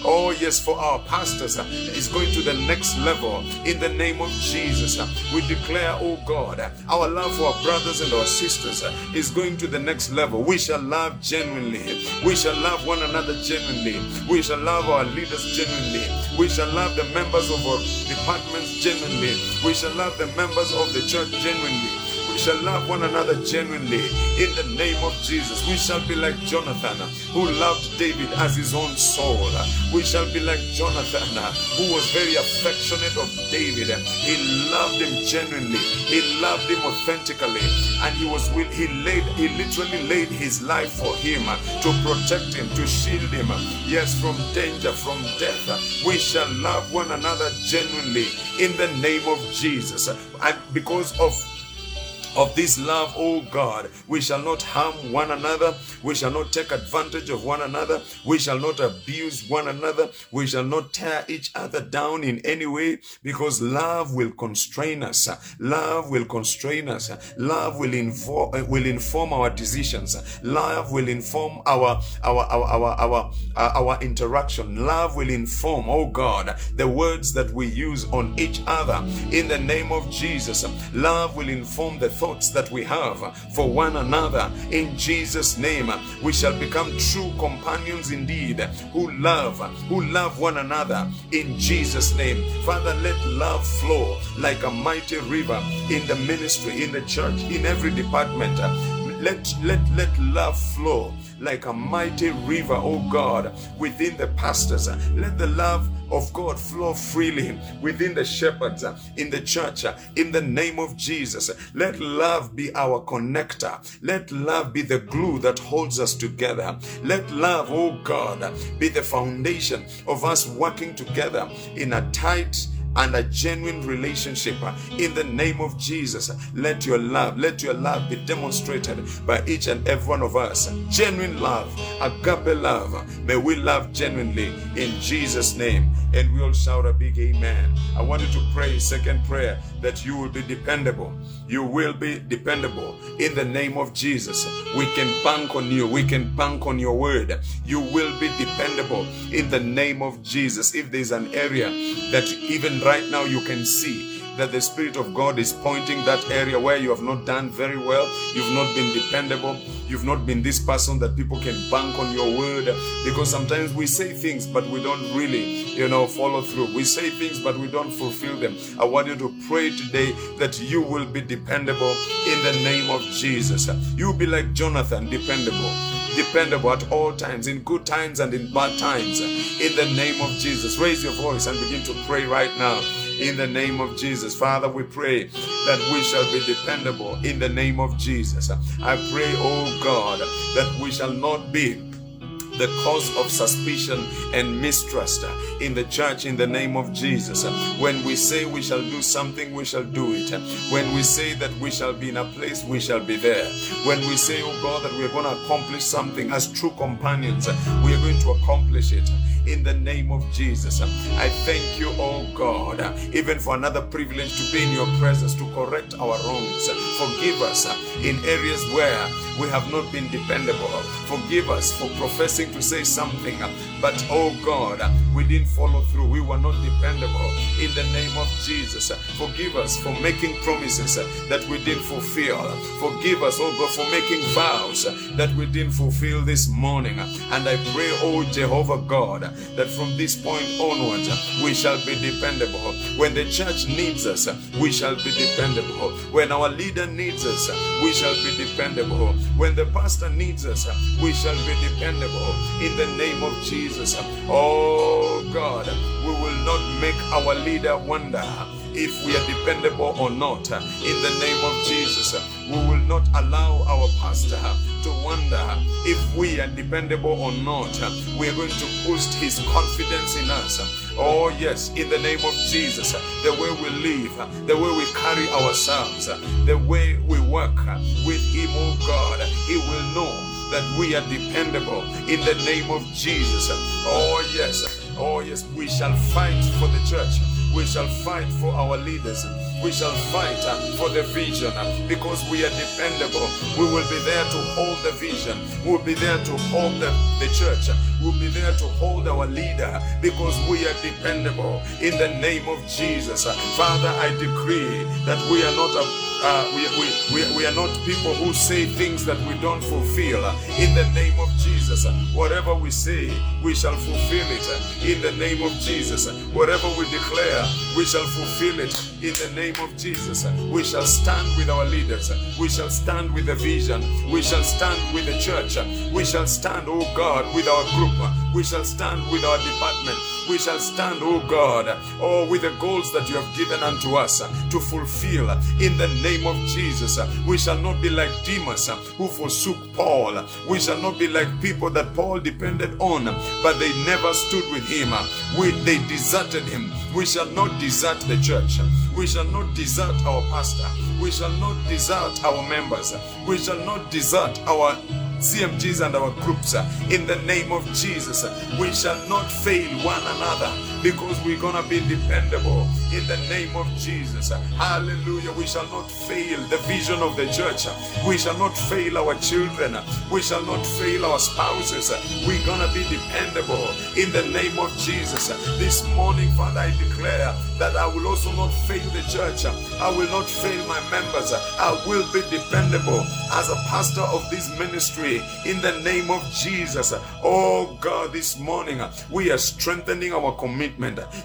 oh, yes, for our pastors is going to the next level. In the name of Jesus, we declare, oh God, our love for our brothers and our sisters is going to the next level. We shall love genuinely. We shall love one another genuinely. We shall love our leaders genuinely. We shall love the members of our departments genuinely. We shall love the members of the church genuinely. We shall love one another genuinely in the name of Jesus. We shall be like Jonathan, who loved David as his own soul. We shall be like Jonathan, who was very affectionate of David. He loved him genuinely. He loved him authentically, and he was will he laid he literally laid his life for him to protect him, to shield him. Yes, from danger, from death. We shall love one another genuinely in the name of Jesus, and because of of this love, O God. We shall not harm one another. We shall not take advantage of one another. We shall not abuse one another. We shall not tear each other down in any way because love will constrain us. Love will constrain us. Love will inform will inform our decisions. Love will inform our our our our our, uh, our interaction. Love will inform, oh God, the words that we use on each other in the name of Jesus. Love will inform the thoughts that we have for one another. In Jesus' name, we shall become true companions indeed, who love, who love one another. In Jesus' name, Father, let love flow like a mighty river in the ministry, in the church, in every department. Let let let love flow like a mighty river, oh God, within the pastors. Let the love of God flow freely within the shepherds in the church in the name of Jesus. Let love be our connector. Let love be the glue that holds us together. Let love, oh God, be the foundation of us working together in a tight and a genuine relationship uh, in the name of Jesus. Let your love, let your love be demonstrated by each and every one of us. Genuine love, agape love. May we love genuinely in Jesus' name. And we all shout a big amen. I want you to pray, second prayer, that you will be dependable. You will be dependable in the name of Jesus. We can bank on you. We can bank on your word. You will be dependable in the name of Jesus. If there's an area that even right now you can see that the Spirit of God is pointing that area where you have not done very well, you've not been dependable, you've not been this person that people can bank on your word. Because sometimes we say things, but we don't really, you know, follow through. We say things, but we don't fulfill them. I want you to pray today that you will be dependable in the name of Jesus. You'll be like Jonathan, dependable dependable at all times, in good times and in bad times. In the name of Jesus, raise your voice and begin to pray right now. In the name of Jesus, Father, we pray that we shall be dependable in the name of Jesus. I pray, oh God, that we shall not be the cause of suspicion and mistrust in the church in the name of Jesus. When we say we shall do something, we shall do it. When we say that we shall be in a place, we shall be there. When we say, oh God, that we're going to accomplish something as true companions, we are going to accomplish it in the name of Jesus. I thank you, oh God, even for another privilege to be in your presence to correct our wrongs. Forgive us in areas where we have not been dependable. Forgive us for professing to say something, but oh God, we didn't follow through. We were not dependable. In the name of Jesus, forgive us for making promises that we didn't fulfill. Forgive us, oh God, for making vows that we didn't fulfill this morning. And I pray, oh Jehovah God, that from this point onwards we shall be dependable. When the church needs us, we shall be dependable. When our leader needs us, we shall be dependable. When the pastor needs us, we shall be dependable. In the name of Jesus. Oh God, we will not make our leader wonder if we are dependable or not. In the name of Jesus, we will not allow our pastor to wonder if we are dependable or not. We are going to boost his confidence in us. Oh, yes, in the name of Jesus, the way we live, the way we carry ourselves, the way we work with him, oh God, he will know that we are dependable in the name of Jesus. Oh, yes. Oh, yes. We shall fight for the church. We shall fight for our leaders. We shall fight uh, for the vision uh, because we are dependable. We will be there to hold the vision. We'll be there to hold the, the church. We'll be there to hold our leader because we are dependable in the name of Jesus. Uh, Father, I decree that we are not a uh, we, we, we, we are not people who say things that we don't fulfill. In the name of Jesus, whatever we say, we shall fulfill it. In the name of Jesus, whatever we declare, we shall fulfill it. In the name of Jesus, we shall stand with our leaders. We shall stand with the vision. We shall stand with the church. We shall stand, oh God, with our group. We shall stand with our department. We shall stand, oh God, oh, with the goals that you have given unto us to fulfill. In the name of Jesus, we shall not be like Demas who forsook Paul. We shall not be like people that Paul depended on, but they never stood with him. We, they deserted him. We shall not desert the church. We shall not desert our pastor. We shall not desert our members. We shall not desert our CMGs and our groups. Uh, in the name of Jesus, uh, we shall not fail one another because we're gonna be dependable in the name of Jesus. Hallelujah. We shall not fail the vision of the church. We shall not fail our children. We shall not fail our spouses. We're gonna be dependable in the name of Jesus. This morning, Father, I declare that I will also not fail the church. I will not fail my members. I will be dependable as a pastor of this ministry in the name of Jesus. Oh God, this morning we are strengthening our commitment.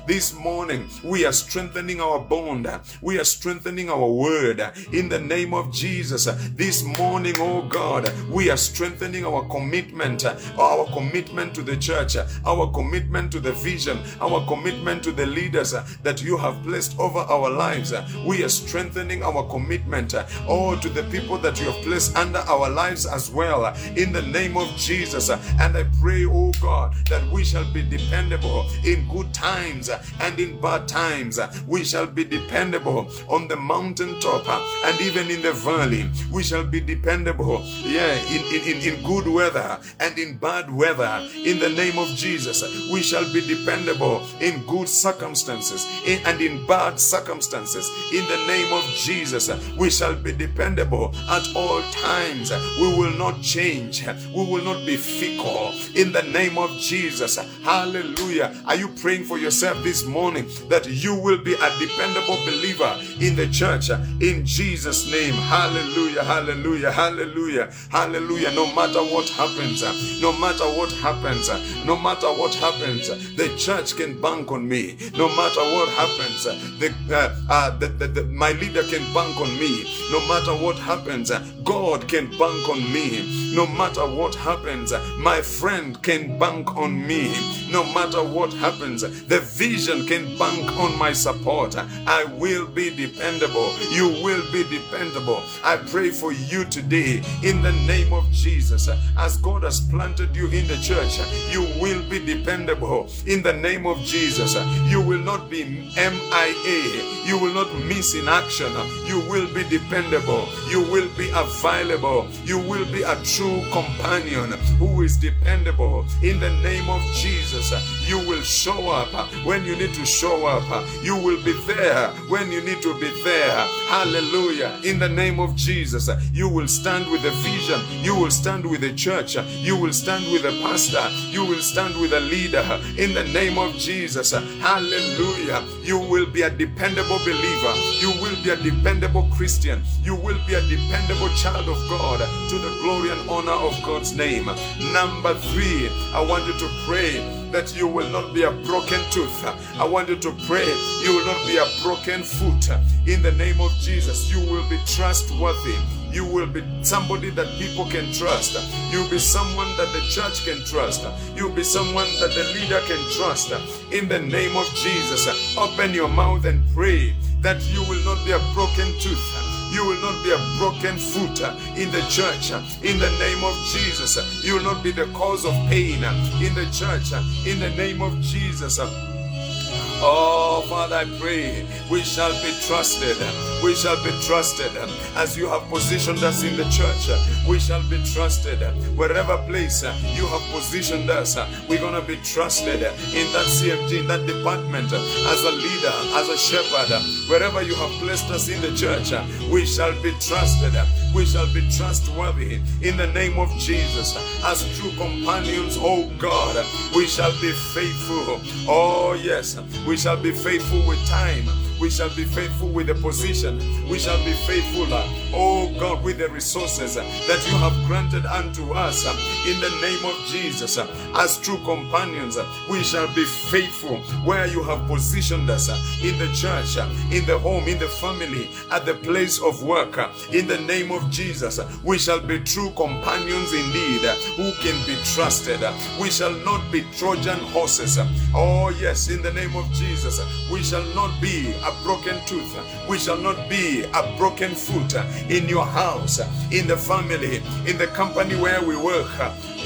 This morning we are strengthening our bond. We are strengthening our word in the name of Jesus. This morning, oh God, we are strengthening our commitment, our commitment to the church, our commitment to the vision, our commitment to the leaders that you have placed over our lives. We are strengthening our commitment, oh, to the people that you have placed under our lives as well in the name of Jesus. And I pray, oh God, that we shall be dependable in good times and in bad times. We shall be dependable on the mountaintop and even in the valley. We shall be dependable, yeah, in, in, in, good weather and in bad weather. In the name of Jesus, we shall be dependable in good circumstances and in bad circumstances. In the name of Jesus, we shall be dependable at all times. We will not change. We will not be fickle. In the name of Jesus, hallelujah. Are you praying for yourself this morning that you will be a dependable believer in the church? Uh, in Jesus' name, hallelujah, hallelujah, hallelujah, hallelujah. No matter what happens, uh, no matter what happens, uh, no matter what happens, the church can bank on me. No matter what happens, the, uh, uh, the, the, the, my leader can bank on me. No matter what happens, God can bank on me. No matter what happens, my friend can bank on me. No matter what happens, the vision can bank on my support. I will be dependable. You will be dependable. I pray for you today in the name of Jesus. As God has planted you in the church, you will be dependable in the name of Jesus. You will not be MIA. You will not miss in action. You will be dependable. You will be available. You will be a true companion who is dependable in the name of Jesus. You will show up when you need to show up. You will be there when you need to be there. Hallelujah. In the name of Jesus, you will stand with the vision. You will stand with the church. You will stand with the pastor. You will stand with a leader. In the name of Jesus. Hallelujah. You will be a dependable believer. You will be a dependable Christian. You will be a dependable child of God to the glory and honor of God's name. Number three, I want you to pray that you will not be a broken tooth. I want you to pray you will not be a broken foot. In the name of Jesus, you will be trustworthy. You will be somebody that people can trust. You'll be someone that the church can trust. You'll be someone that the leader can trust. In the name of Jesus, open your mouth and pray that you will not be a broken tooth. You will not be a broken foot in the church in the name of Jesus. You will not be the cause of pain in the church in the name of Jesus. Oh, Father, I pray we shall be trusted. We shall be trusted as you have positioned us in the church. We shall be trusted wherever place you have positioned us. We're going to be trusted in that CFG, in that department, as a leader, as a shepherd. Wherever you have placed us in the church, uh, we shall be trusted. Uh, we shall be trustworthy in the name of Jesus. As true companions, oh God, we shall be faithful. Oh, yes, we shall be faithful with time. We shall be faithful with the position. We shall be faithful, uh, oh God, with the resources uh, that you have granted unto us uh, in the name of Jesus. As true companions, we shall be faithful where you have positioned us in the church, in the home, in the family, at the place of work. In the name of Jesus, we shall be true companions indeed who can be trusted. We shall not be Trojan horses. Oh, yes, in the name of Jesus, we shall not be a broken tooth. We shall not be a broken foot in your house, in the family, in the company where we work.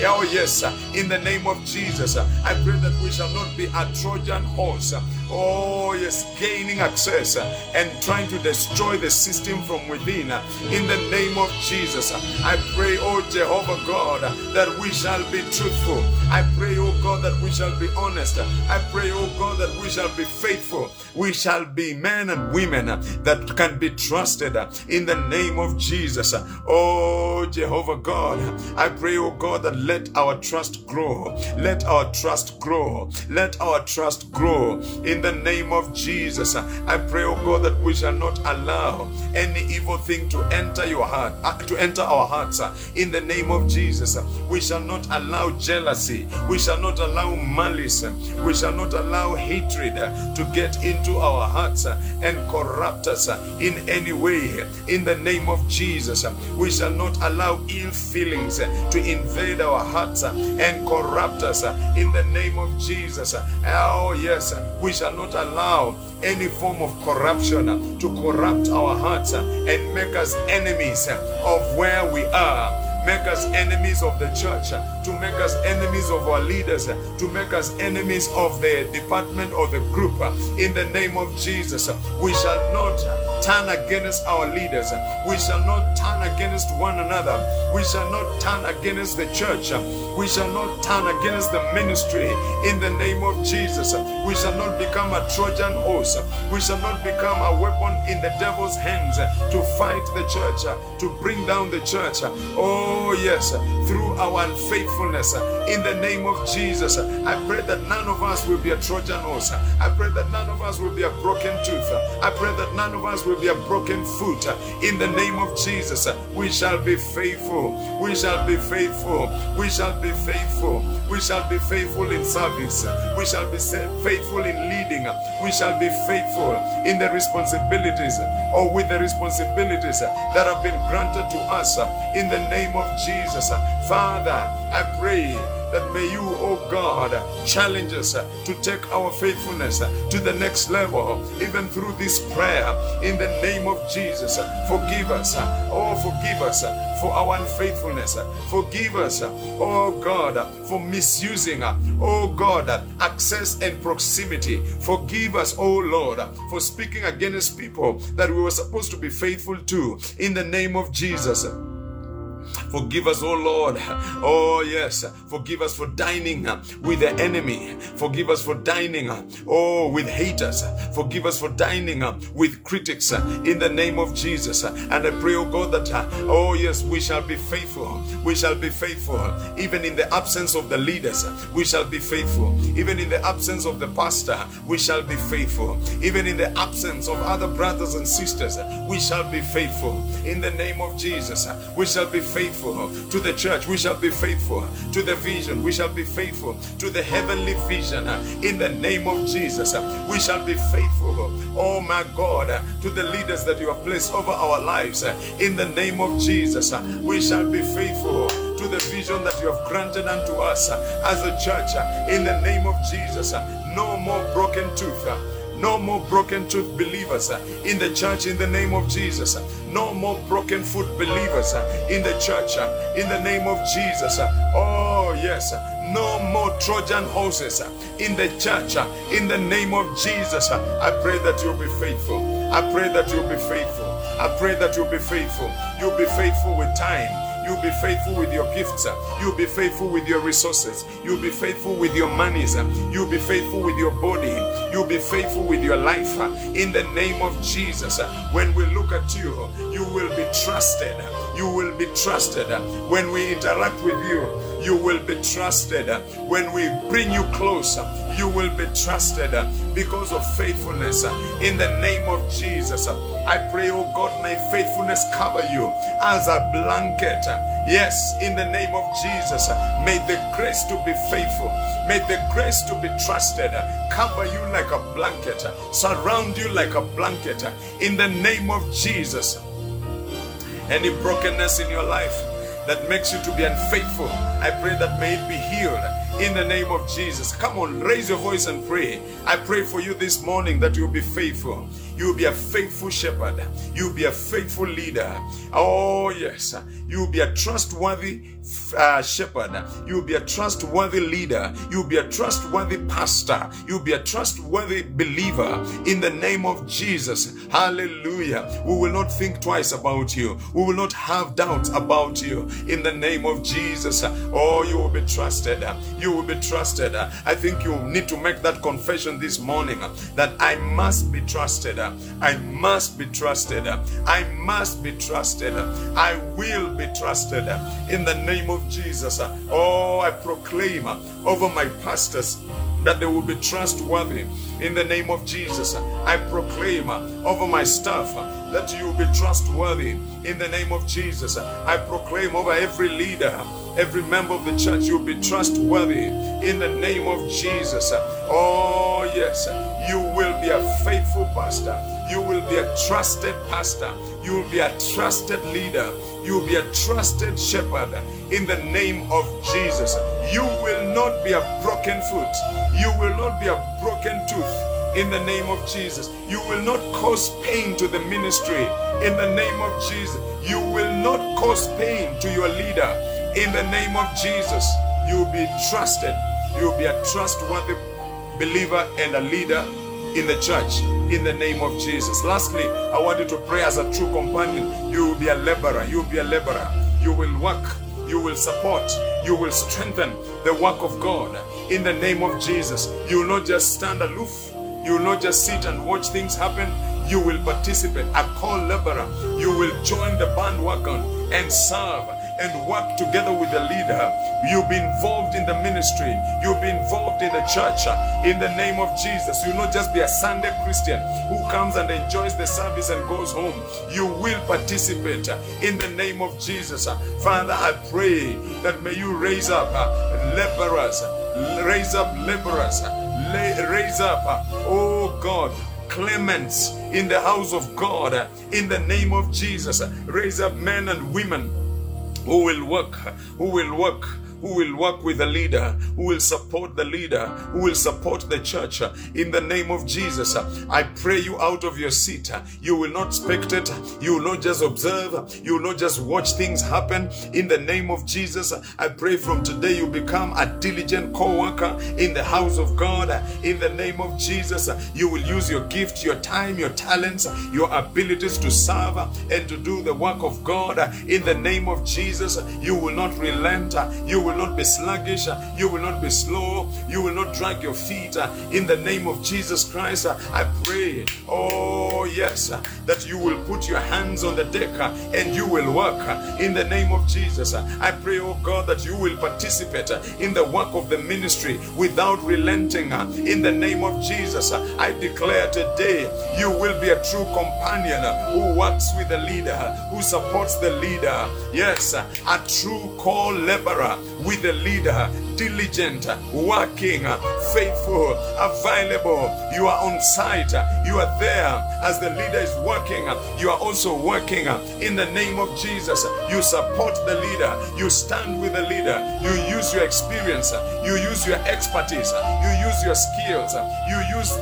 Oh, yes, in the name of Jesus, I pray that we shall not be a Trojan horse. Oh, yes, gaining access and trying to destroy the system from within. In the name of Jesus, I pray, oh Jehovah God, that we shall be truthful. I pray, oh God, that we shall be honest. I pray, oh God, that we shall be faithful. We shall be men and women that can be trusted in the name of Jesus. Oh, Jehovah God, I pray, oh God, that let our trust grow. Let our trust grow. Let our trust grow in the name of Jesus. I pray, oh God, that we shall not allow any evil thing to enter your heart, uh, to enter our hearts. uh, In the name of Jesus, we shall not allow jealousy. We shall not allow malice. We shall not allow hatred uh, to get into our hearts and corrupt us in any way. In the name of Jesus, we shall not allow ill feelings to invade our hearts uh, and corrupt us. uh, In the name of Jesus, oh yes, uh, we shall not allow any form of corruption to corrupt our hearts and make us enemies of where we are make us enemies of the church, to make us enemies of our leaders, to make us enemies of the department or the group. In the name of Jesus, we shall not turn against our leaders. We shall not turn against one another. We shall not turn against the church. We shall not turn against the ministry. In the name of Jesus, we shall not become a Trojan horse. We shall not become a weapon in the devil's hands to fight the church, to bring down the church. uh, Oh, yes, through our unfaithfulness. In the name of Jesus, I pray that none of us will be a Trojan horse. I pray that none of us will be a broken tooth. I pray that none of us will be a broken foot. In the name of Jesus, we shall be faithful. We shall be faithful. We shall be faithful. We shall be faithful in service. We shall be faithful in leading. We shall be faithful in the responsibilities or with the responsibilities that have been granted to us in the name of Jesus. Uh, Father, I pray that may you, oh God, challenge us to take our faithfulness to the next level, even through this prayer, in the name of Jesus. Forgive us, oh, forgive us for our unfaithfulness. Forgive us, oh God, for misusing, oh God, access and proximity. Forgive us, oh Lord, for speaking against people that we were supposed to be faithful to, in the name of Jesus. Forgive us, oh Lord. Oh, yes. Forgive us for dining with the enemy. Forgive us for dining, oh, with haters. Forgive us for dining with critics in the name of Jesus. And I pray, oh God, that, oh, yes, we shall be faithful. We shall be faithful. Even in the absence of the leaders, we shall be faithful. Even in the absence of the pastor, we shall be faithful. Even in the absence of other brothers and sisters, we shall be faithful. In the name of Jesus, we shall be faithful to the church. We shall be faithful to the vision. We shall be faithful to the heavenly vision. In the name of Jesus, we shall be faithful. Oh my God, to the leaders that you have placed over our lives. In the name of Jesus, we shall be faithful to the vision that you have granted unto us as a church. In the name of Jesus, no more broken tooth. No more broken tooth believers uh, in the church in the name of Jesus. No more broken foot believers uh, in the church uh, in the name of Jesus. Oh, yes. No more Trojan horses uh, in the church uh, in the name of Jesus. Uh, I pray that you'll be faithful. I pray that you'll be faithful. I pray that you'll be faithful. You'll be faithful with time. You'll be faithful with your gifts. You'll be faithful with your resources. You'll be faithful with your monies. You'll be faithful with your body. You'll be faithful with your life. In the name of Jesus, when we look at you, you will be trusted. You will be trusted. When we interact with you, you will be trusted. When we bring you closer, you will be trusted because of faithfulness. In the name of Jesus, I pray, oh God, may faithfulness cover you as a blanket. Yes, in the name of Jesus, may the grace to be faithful, may the grace to be trusted cover you like a blanket, surround you like a blanket. In the name of Jesus, any brokenness in your life that makes you to be unfaithful, I pray that may it be healed in the name of Jesus. Come on, raise your voice and pray. I pray for you this morning that you'll be faithful. You'll be a faithful shepherd. You'll be a faithful leader. Oh, yes. You'll be a trustworthy uh, shepherd. You'll be a trustworthy leader. You'll be a trustworthy pastor. You'll be a trustworthy believer in the name of Jesus. Hallelujah. We will not think twice about you. We will not have doubts about you in the name of Jesus. Oh, you will be trusted. You will be trusted. I think you need to make that confession this morning that I must be trusted. I must be trusted. I must be trusted. I will be trusted in the name of Jesus. Oh, I proclaim over my pastors that they will be trustworthy in the name of Jesus. I proclaim over my staff that you will be trustworthy in the name of Jesus. I proclaim over every leader, every member of the church, you will be trustworthy in the name of Jesus. Oh, yes, you will be a faithful pastor. You will be a trusted pastor. You will be a trusted leader. You will be a trusted shepherd in the name of Jesus. You will not be a broken foot. You will not be a broken tooth in the name of Jesus. You will not cause pain to the ministry in the name of Jesus. You will not cause pain to your leader in the name of Jesus. You will be trusted. You will be a trustworthy believer and a leader in the church in the name of Jesus. Lastly, I want you to pray as a true companion. You will be a laborer. You will be a laborer. You will work. You will support. You will strengthen the work of God in the name of Jesus. You will not just stand aloof. You will not just sit and watch things happen. You will participate. A call laborer. You will join the bandwagon and serve and work together with the leader. You'll be involved in the ministry. You'll be involved in the church in the name of Jesus. You'll not just be a Sunday Christian who comes and enjoys the service and goes home. You will participate in the name of Jesus. Father, I pray that may you raise up laborers, raise up laborers, raise up, oh God, clements in the house of God in the name of Jesus. Raise up men and women who will work, who will work, who will work with the leader, who will support the leader, who will support the church. In the name of Jesus, I pray you out of your seat. You will not spectate, you will not just observe, you will not just watch things happen. In the name of Jesus, I pray from today you become a diligent co worker in the house of God. In the name of Jesus, you will use your gift, your time, your talents, your abilities to serve and to do the work of God. In the name of Jesus, you will not relent, you will not be sluggish, you will not be slow, you will not drag your feet. In the name of Jesus Christ, I pray, oh yes, that you will put your hands on the deck and you will work. In the name of Jesus, I pray, oh God, that you will participate in the work of the ministry without relenting. In the name of Jesus, I declare today you will be a true companion who works with the leader, who supports the leader. Yes, a true call laborer with the leader, diligent, working, faithful, available. You are on site, you are there as the leader is working. You are also working in the name of Jesus. You support the leader, you stand with the leader, you use your experience, you use your expertise, you use your skills, you use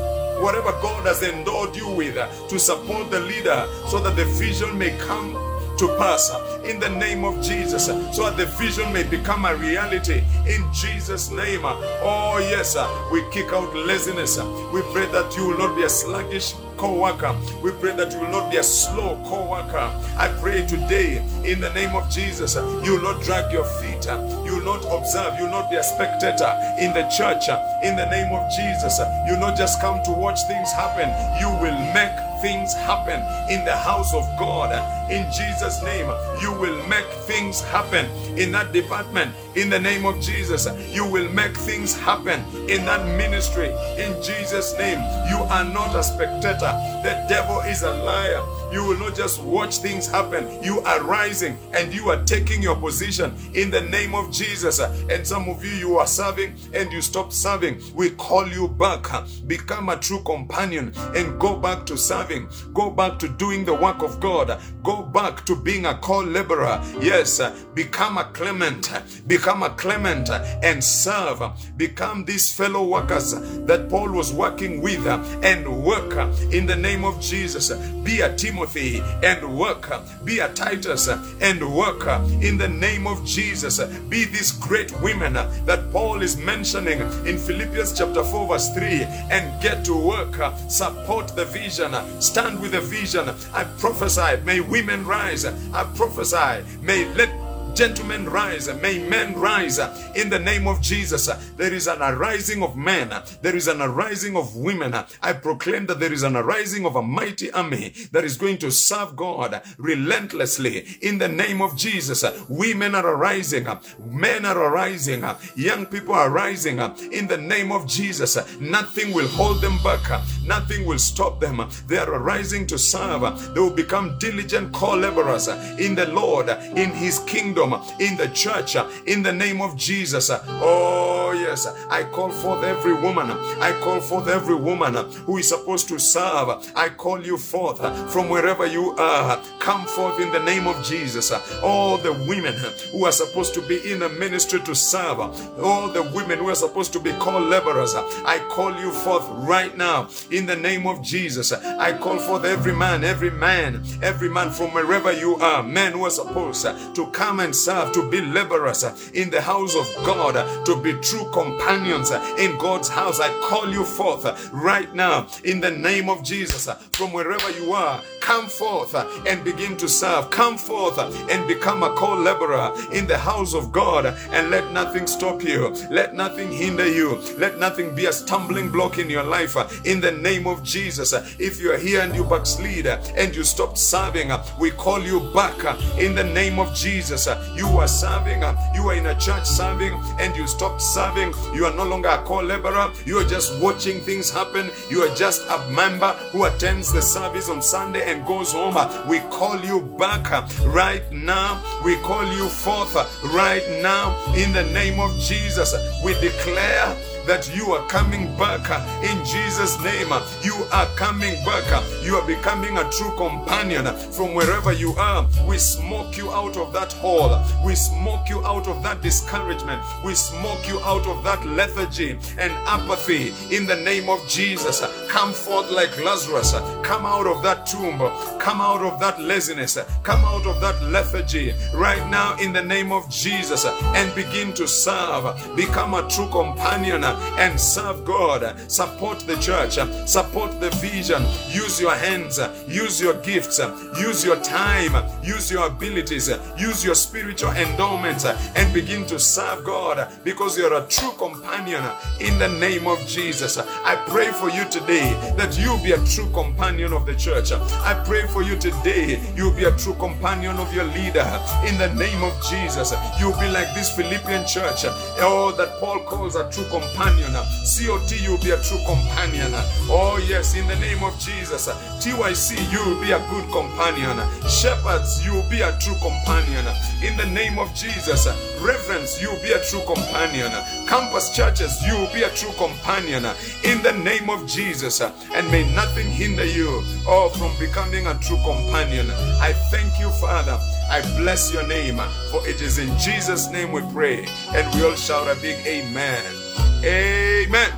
whatever God has endowed you with to support the leader so that the vision may come to pass in the name of Jesus so that the vision may become a reality in Jesus name. Oh yes we kick out laziness. We pray that you will not be a sluggish co-worker. We pray that you will not be a slow co-worker. I pray today in the name of Jesus you will not drag your feet. You will not observe. You will not be a spectator in the church. In the name of Jesus you will not just come to watch things happen. You will make things happen in the house of God. In Jesus' name, you will make things happen in that department. In the name of Jesus, you will make things happen in that ministry. In Jesus' name, you are not a spectator. The devil is a liar. You will not just watch things happen. You are rising and you are taking your position in the name of Jesus. And some of you, you are serving and you stop serving. We call you back. Become a true companion and go back to serving. Go back to doing the work of God. Go back to being a co laborer. Yes, become a clement. Become a clement and serve. Become these fellow workers that Paul was working with and work in the name of Jesus. Be a Timothy and work. Be a Titus and work in the name of Jesus. Be these great women that Paul is mentioning in Philippians chapter 4, verse 3 and get to work. Support the vision. Stand with the vision. I prophesy. May women rise. I prophesy. May let Gentlemen, rise. May men rise in the name of Jesus. There is an arising of men. There is an arising of women. I proclaim that there is an arising of a mighty army that is going to serve God relentlessly in the name of Jesus. Women are arising. Men are arising. Young people are rising in the name of Jesus. Nothing will hold them back. Nothing will stop them. They are arising to serve. They will become diligent co-laborers in the Lord, in His kingdom in the church in the name of Jesus. Oh, yes. I call forth every woman. I call forth every woman who is supposed to serve. I call you forth from wherever you are. Come forth in the name of Jesus. All the women who are supposed to be in the ministry to serve. All the women who are supposed to be called laborers. I call you forth right now in the name of Jesus. I call forth every man, every man, every man from wherever you are. Men who are supposed to come and serve, to be laborers in the house of God, to be true companions in God's house. I call you forth right now in the name of Jesus. From wherever you are, come forth and begin to serve. Come forth and become a co laborer in the house of God and let nothing stop you. Let nothing hinder you. Let nothing be a stumbling block in your life in the name of Jesus. If you are here and you backslid and you stopped serving, we call you back in the name of Jesus. You are serving, you are in a church serving, and you stopped serving. You are no longer a co laborer. You are just watching things happen. You are just a member who attends the service on Sunday and goes home. We call you back right now. We call you forth right now in the name of Jesus. We declare that you are coming back uh, in Jesus' name. Uh, you are coming back. Uh, you are becoming a true companion from wherever you are. We smoke you out of that hole. We smoke you out of that discouragement. We smoke you out of that lethargy and apathy in the name of Jesus. Come forth like Lazarus. Come out of that tomb. Come out of that laziness. Come out of that lethargy right now in the name of Jesus and begin to serve. Become a true companion and serve God. Support the church, support the vision. Use your hands, use your gifts, use your time, use your abilities, use your spiritual endowments, and begin to serve God because you're a true companion in the name of Jesus. I pray for you today that you be a true companion of the church. I pray for you today you'll be a true companion of your leader in the name of Jesus. You'll be like this Philippian church, oh, that Paul calls a true companion companion. COT, you'll be a true companion. Oh, yes, in the name of Jesus. TYC, you'll be a good companion. Shepherds, you'll be a true companion. In the name of Jesus. Reverends, you'll be a true companion. Campus churches, you'll be a true companion. In the name of Jesus. And may nothing hinder you or from becoming a true companion. I thank you, Father. I bless your name. For it is in Jesus' name we pray. And we all shout a big amen. Amen.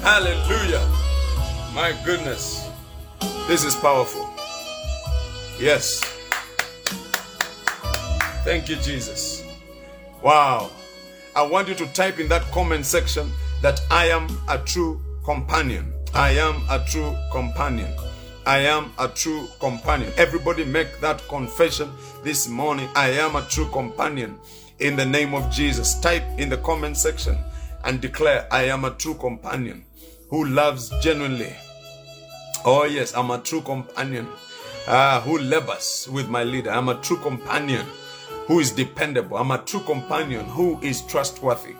Hallelujah. My goodness. This is powerful. Yes. Thank you, Jesus. Wow. I want you to type in that comment section that I am a true companion. I am a true companion. I am a true companion. Everybody make that confession this morning. I am a true companion in the name of Jesus. Type in the comment section and declare, I am a true companion who loves genuinely. Oh, yes, I'm a true companion uh, who labors with my leader. I'm a true companion who is dependable. I'm a true companion who is trustworthy.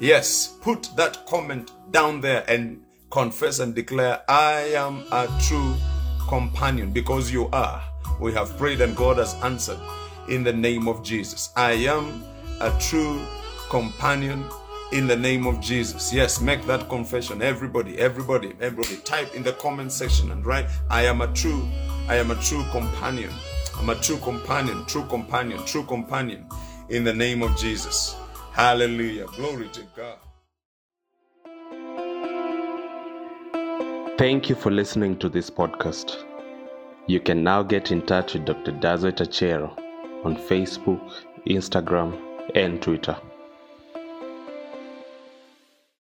Yes, put that comment down there and confess and declare, I am a true companion because you are. We have prayed and God has answered in the name of Jesus. I am a true companion in the name of Jesus. Yes, make that confession. Everybody, everybody, everybody, type in the comment section and write, I am a true, I am a true companion. I'm a true companion, true companion, true companion in the name of Jesus. Hallelujah. Glory to God. Thank you for listening to this podcast. You can now get in touch with Dr. Dodzweit Achero on Facebook, Instagram, and Twitter.